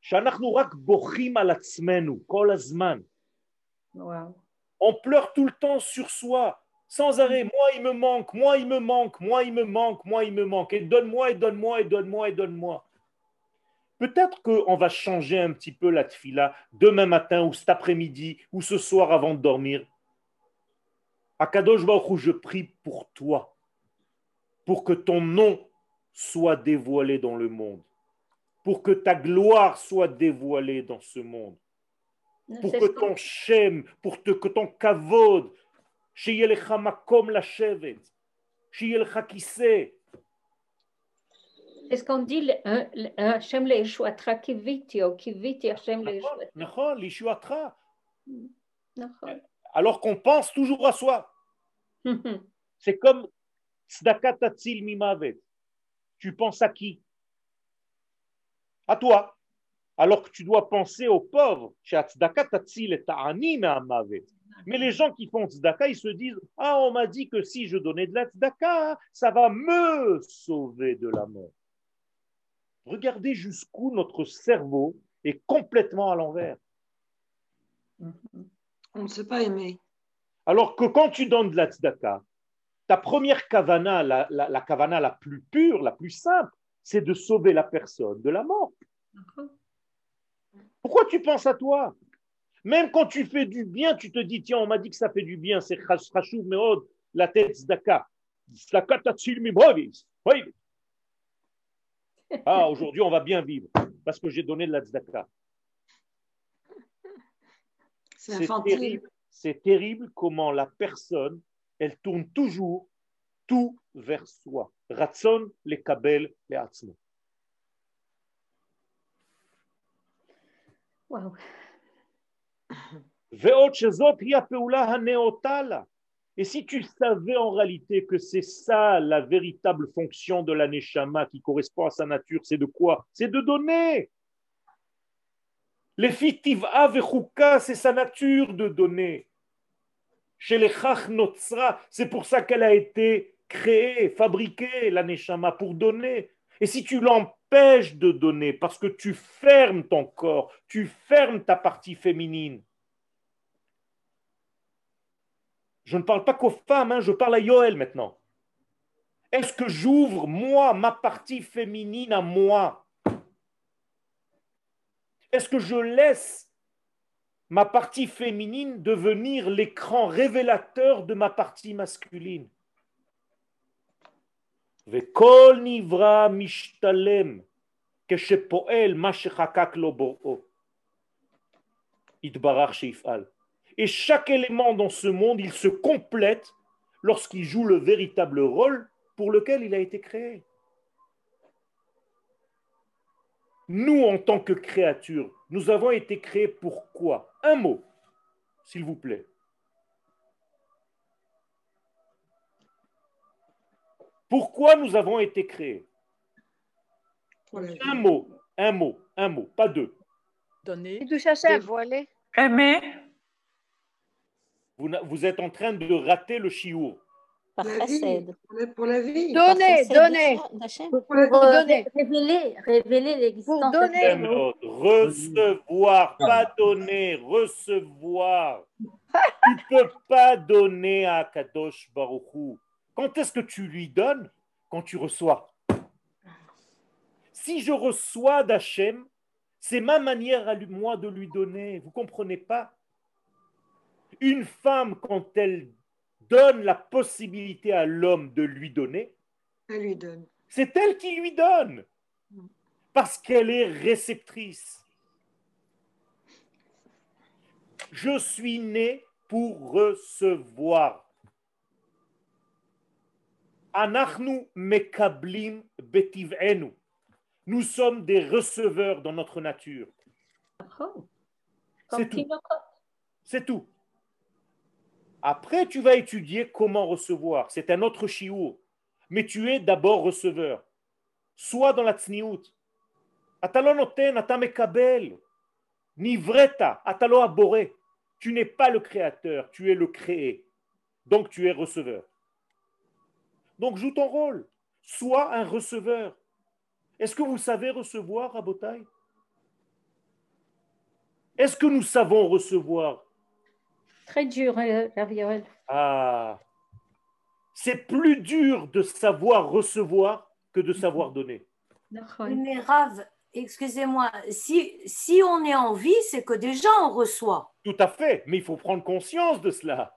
Speaker 1: שאנחנו רק בוכים על עצמנו כל הזמן.
Speaker 6: Wow.
Speaker 1: On pleure tout le temps sur soi, sans arrêt. Moi, il me manque, moi, il me manque, moi, il me manque, moi, il me manque. Et donne-moi, et donne-moi, et donne-moi, et donne-moi. Peut-être qu'on va changer un petit peu la tfila demain matin ou cet après-midi ou ce soir avant de dormir. Akadosh Baruch je prie pour toi, pour que ton nom soit dévoilé dans le monde, pour que ta gloire soit dévoilée dans ce monde, pour que ton shem, pour que ton kavod, makom la shevet,
Speaker 6: Est-ce qu'on dit le Yeshuatra kiviti ou kiviti Hashem le
Speaker 1: Yeshuatra. alors qu'on pense toujours à soi. C'est comme mimavet. Tu penses à qui? À toi. alors que tu dois penser aux pauvres. Mais les gens qui font tzedaka, ils se disent Ah, on m'a dit que si je donnais de la tzedaka, ça va me sauver de la mort. Regardez jusqu'où notre cerveau est complètement à l'envers.
Speaker 5: On ne sait pas aimer.
Speaker 1: Alors que quand tu donnes de la tzedaka, ta première kavana, la, la kavana la plus pure, la plus simple, c'est de sauver la personne de la mort. Pourquoi tu penses à toi? Même quand tu fais du bien, tu te dis, tiens, on m'a dit que ça fait du bien, c'est Meod, la tête Zdaka. Ah, aujourd'hui, on va bien vivre parce que j'ai donné de la tzedaka. C'est terrible, c'est terrible comment la personne, elle tourne toujours tout vers soi. Ratson les kabel les atzmo.
Speaker 6: Wow.
Speaker 1: Et si tu savais en réalité que c'est ça la véritable fonction de la neshama qui correspond à sa nature, c'est de quoi? C'est de donner. Les fitiva c'est sa nature de donner. Chez les notsra, c'est pour ça qu'elle a été créée, fabriquée, la neshama, pour donner. Et si tu l'empêches de donner parce que tu fermes ton corps, tu fermes ta partie féminine, je ne parle pas qu'aux femmes, hein, je parle à Yoel maintenant. Est-ce que j'ouvre, moi, ma partie féminine à moi? Est-ce que je laisse ma partie féminine devenir l'écran révélateur de ma partie masculine? וכל נברא משתלם כשפועל מה שחקק לו בוראו. יתברך שיפעל. Et chaque élément dans ce monde, il se complète lorsqu'il joue le véritable rôle pour lequel il a été créé. Nous, en tant que créatures, nous avons été créés pour quoi Un mot, s'il vous plaît. Pourquoi nous avons été créés? Un mot, un mot, un mot, pas deux.
Speaker 3: Donner, dévoiler,
Speaker 7: aimer.
Speaker 1: Vous, vous, êtes en train de rater le chiour.
Speaker 5: Par pour la vie.
Speaker 3: Donner, donner.
Speaker 4: Pour, donner. Révéler, révéler l'existence.
Speaker 3: donner.
Speaker 1: Recevoir, pas donner, recevoir. tu ne peux pas donner à Kadosh Baruchou quand est-ce que tu lui donnes Quand tu reçois? Si je reçois d'Hachem, c'est ma manière à moi de lui donner. Vous comprenez pas? Une femme, quand elle donne la possibilité à l'homme de lui donner,
Speaker 5: elle lui donne.
Speaker 1: C'est elle qui lui donne. Parce qu'elle est réceptrice. Je suis né pour recevoir. Anachnu mekablim betivenu. Nous sommes des receveurs dans notre nature. C'est tout. C'est tout. Après, tu vas étudier comment recevoir. C'est un autre chiour. Mais tu es d'abord receveur. Soit dans la tsniout. Nivreta. Tu n'es pas le créateur, tu es le créé. Donc tu es receveur. Donc joue ton rôle. Sois un receveur. Est-ce que vous savez recevoir à Botaï Est-ce que nous savons recevoir?
Speaker 6: Très dur, Raviol.
Speaker 1: Ah, c'est plus dur de savoir recevoir que de savoir donner.
Speaker 8: Mais Rav, excusez-moi, si, si on est en vie, c'est que déjà on reçoit.
Speaker 1: Tout à fait, mais il faut prendre conscience de cela.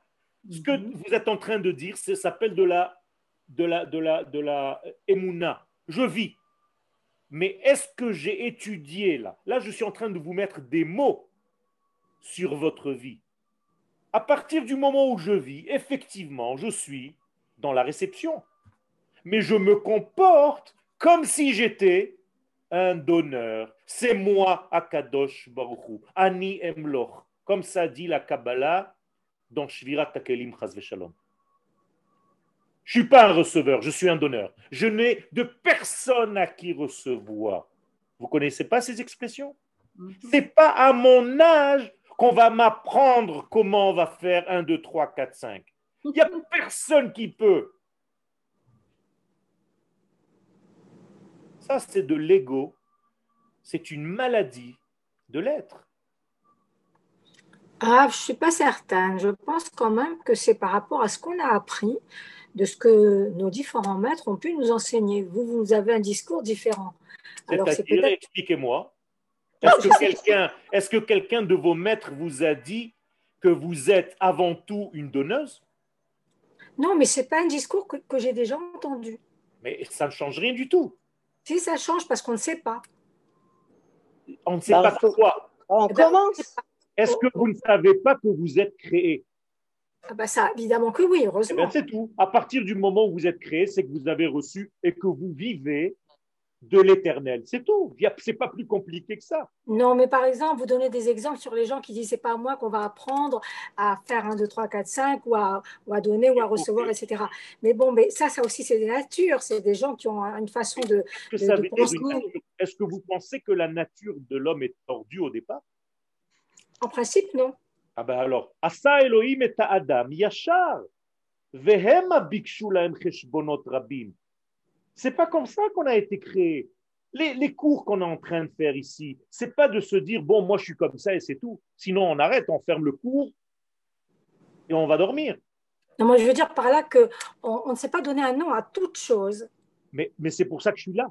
Speaker 1: Ce que mhm. vous êtes en train de dire, ça s'appelle de la de la, de la, de la Emouna. Je vis. Mais est-ce que j'ai étudié là? Là, je suis en train de vous mettre des mots sur votre vie. À partir du moment où je vis, effectivement, je suis dans la réception. Mais je me comporte comme si j'étais un donneur. C'est moi, Akadosh Baruchou, Ani Emloch. Comme ça dit la Kabbalah dans Shvirat Takelim Shalom. Je ne suis pas un receveur, je suis un donneur. Je n'ai de personne à qui recevoir. Vous connaissez pas ces expressions? Mhm. C'est pas à mon âge qu'on va m'apprendre comment on va faire 1, 2, 3, 4, 5. Il n'y a personne qui peut. Ça, c'est de l'ego. C'est une maladie de l'être.
Speaker 7: Ah, je ne suis pas certaine. Je pense quand même que c'est par rapport à ce qu'on a appris, de ce que nos différents maîtres ont pu nous enseigner. Vous, vous avez un discours différent.
Speaker 1: C'est-à-dire, expliquez-moi, est-ce que, quelqu'un, est-ce que quelqu'un de vos maîtres vous a dit que vous êtes avant tout une donneuse?
Speaker 7: Non, mais ce n'est pas un discours que, que j'ai déjà entendu.
Speaker 1: Mais ça ne change rien du tout.
Speaker 7: Si, ça change parce qu'on ne sait pas.
Speaker 1: On ne sait bah, pas pourquoi.
Speaker 3: On eh ben, commence.
Speaker 1: Est-ce que vous ne savez pas que vous êtes créé?
Speaker 7: Ah bah ça, évidemment que oui, heureusement.
Speaker 1: Eh c'est tout. À partir du moment où vous êtes créé, c'est que vous avez reçu et que vous vivez de l'éternel. C'est tout. C'est pas plus compliqué que ça.
Speaker 7: Non, mais par exemple, vous donnez des exemples sur les gens qui disent c'est pas à moi qu'on va apprendre à faire 1, 2, 3, 4, 5 ou à, ou à donner ou à recevoir, etc. Mais bon, mais ça, ça aussi, c'est des natures. C'est des gens qui ont une façon de.
Speaker 1: Est-ce que vous pensez que la nature de l'homme est tordue au départ?
Speaker 7: En principe, non.
Speaker 1: Ah ben alors, Asa Elohim et Adam, Yachar. Vehema bikshu lahem cheshbonot rabim. C'est pas comme ça qu'on a été créé. Les, cours qu'on est en train de faire ici, c'est pas de se dire bon, moi je suis comme ça et c'est tout. Sinon, on arrête, on ferme le cours et on va dormir.
Speaker 7: Non, moi je veux dire par là que on, ne sait pas donner un nom à toute chose.
Speaker 1: Mais, mais c'est pour ça que je suis là.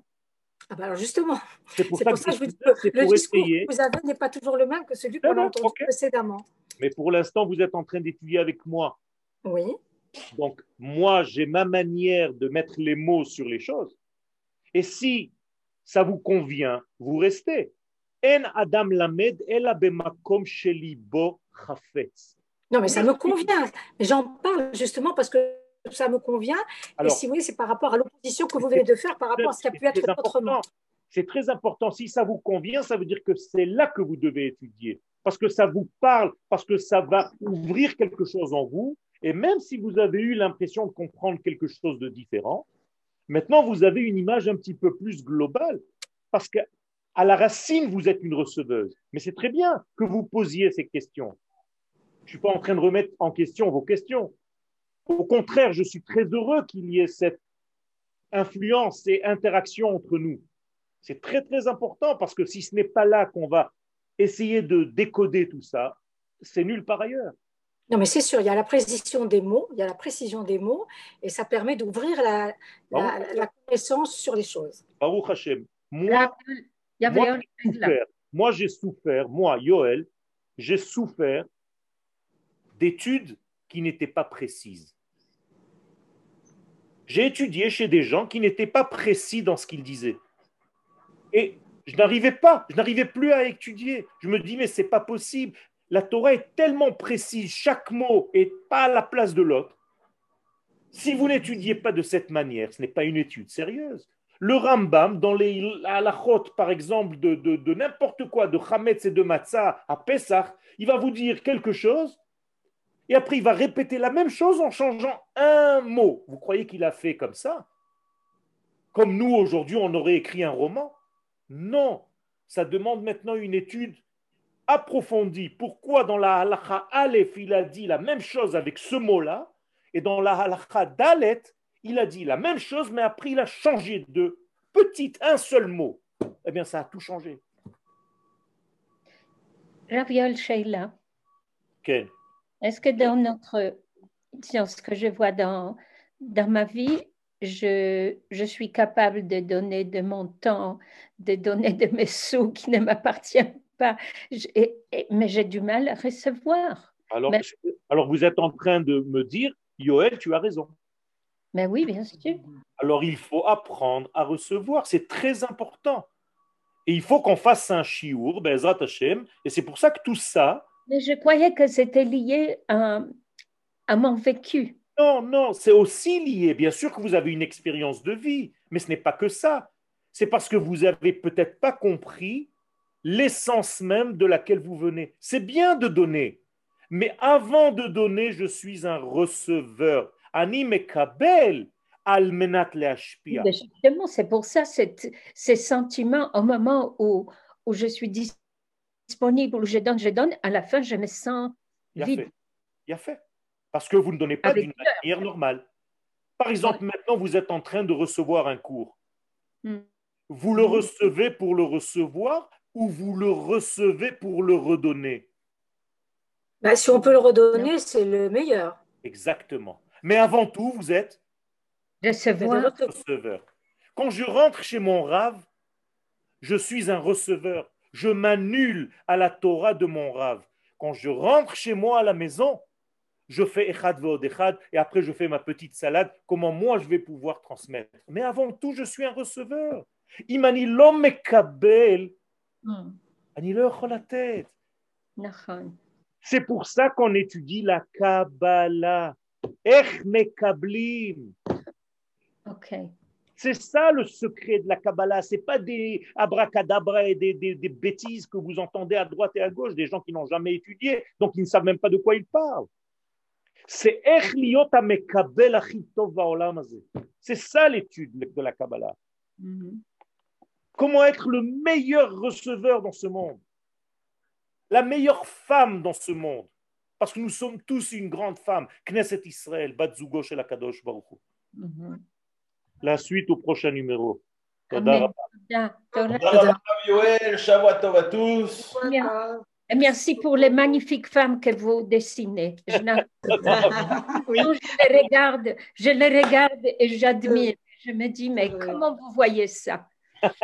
Speaker 7: Ah ben alors justement, c'est pour, ça que, je vous dis que le discours que vous avez n'est pas toujours le même que celui qu'on a entendu précédemment.
Speaker 1: Mais pour l'instant, vous êtes en train d'étudier avec moi.
Speaker 7: Oui.
Speaker 1: Donc, moi, j'ai ma manière de mettre les mots sur les choses. Et si ça vous convient, vous restez. En Adam Lamed,
Speaker 7: Non, mais ça me convient. J'en parle justement parce que ça me convient. et si vous voulez, c'est par rapport à l'opposition que vous venez de faire par rapport à ce qui a pu être autrement.
Speaker 1: C'est très important. Si ça vous convient, ça veut dire que c'est là que vous devez étudier. Parce que ça vous parle, parce que ça va ouvrir quelque chose en vous et même si vous avez eu l'impression de comprendre quelque chose de différent, maintenant vous avez une image un petit peu plus globale, parce qu'à la racine, vous êtes une receveuse. Mais c'est très bien que vous posiez ces questions. Je ne suis pas en train de remettre en question vos questions. Au contraire, je suis très heureux qu'il y ait cette influence et interaction entre nous. C'est très très important parce que si ce n'est pas là qu'on va essayer de décoder tout ça, c'est nul par ailleurs.
Speaker 7: Non, mais c'est sûr, il y a la précision des mots, il y a la précision des mots, et ça permet d'ouvrir la, la, connaissance sur les choses.
Speaker 1: Baruch Hashem. Moi, moi, souffert, moi j'ai souffert, moi, Yoel, j'ai souffert d'études qui n'étaient pas précises. J'ai étudié chez des gens qui n'étaient pas précis dans ce qu'ils disaient. Et je n'arrivais pas, je n'arrivais plus à étudier. Je me dis, mais c'est pas possible la Torah est tellement précise, chaque mot est pas à la place de l'autre. Si vous n'étudiez pas de cette manière, ce n'est pas une étude sérieuse. Le Rambam, dans les halachot, par exemple, de, n'importe quoi, de Hametz et de Matzah à Pessah, il va vous dire quelque chose, et après il va répéter la même chose en changeant un mot. Vous croyez qu'il a fait comme ça? Comme nous, aujourd'hui, on aurait écrit un roman Non, ça demande maintenant une étude approfondi pourquoi dans la halakha Aleph, il a dit la même chose avec ce mot-là, et dans la halakha Dalet, il a dit la même chose, mais après il a changé de petit, un seul mot. Eh bien, ça a tout changé.
Speaker 6: Raviol Sheila. Est-ce que dans notre, dans ce que je vois dans, dans ma vie, je, je, suis capable de donner de mon temps, de donner de mes sous qui ne m'appartiennent pas. mais j'ai du mal à recevoir.
Speaker 1: Alors, alors, vous êtes en train de me dire, Yoël, tu as raison.
Speaker 6: Mais oui, bien sûr.
Speaker 1: Alors, il faut apprendre à recevoir. C'est très important. Et il faut qu'on fasse un chiour, Bezrat Hashem. Et c'est pour ça que tout ça.
Speaker 6: Mais je croyais que c'était lié à, à mon vécu.
Speaker 1: Non, non, c'est aussi lié. Bien sûr que vous avez une expérience de vie, mais ce n'est pas que ça. C'est parce que vous avez peut-être pas compris l'essence même de laquelle vous venez. C'est bien de donner, mais avant de donner, je suis un receveur. Anime kabel almenat
Speaker 6: Justement, c'est pour ça ces sentiments au moment où, où je suis disponible, je donne, je donne, à la fin, je me sens vide.
Speaker 1: Il a fait. Parce que vous ne donnez pas d'une manière normale. Par exemple, maintenant, vous êtes en train de recevoir un cours. Hmm. Vous le recevez pour le recevoir ou vous le recevez pour le redonner?
Speaker 7: Bah, Si on peut le redonner, c'est le meilleur.
Speaker 1: Exactement. Mais avant tout, vous êtes
Speaker 6: receveur.
Speaker 1: receveur. Quand je rentre chez mon rave, je suis un receveur. Je m'annule à la Torah de mon rave. Quand je rentre chez moi à la maison, je fais echad ve'od echad et après je fais ma petite salade, comment moi je vais pouvoir transmettre? Mais avant tout, je suis un receveur. Imani l'homme mekabel, hmm. ani la tête. C'est pour ça qu'on étudie la Kabbalah. Ech mekablim.
Speaker 6: Ok.
Speaker 1: C'est ça le secret de la Kabbalah. Ce n'est pas des abracadabra et des, des, des, bêtises que vous entendez à droite et à gauche, des gens qui n'ont jamais étudié, donc ils ne savent même pas de quoi ils parlent. C'est C'est ça l'étude de la Kabbalah. Mm-hmm. Comment être le meilleur receveur dans ce monde La meilleure femme dans ce monde. Parce que nous sommes tous une grande femme. Knesset Israël, Batzugo la Kadosh Baruch mm-hmm. La suite au prochain numéro.
Speaker 2: Amen. Shabbat à tous.
Speaker 6: Merci pour les magnifiques femmes que vous dessinez. Je, les regarde, je les regarde et j'admire. Je me dis, mais comment vous voyez ça? Merci.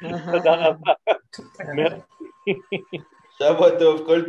Speaker 2: Kol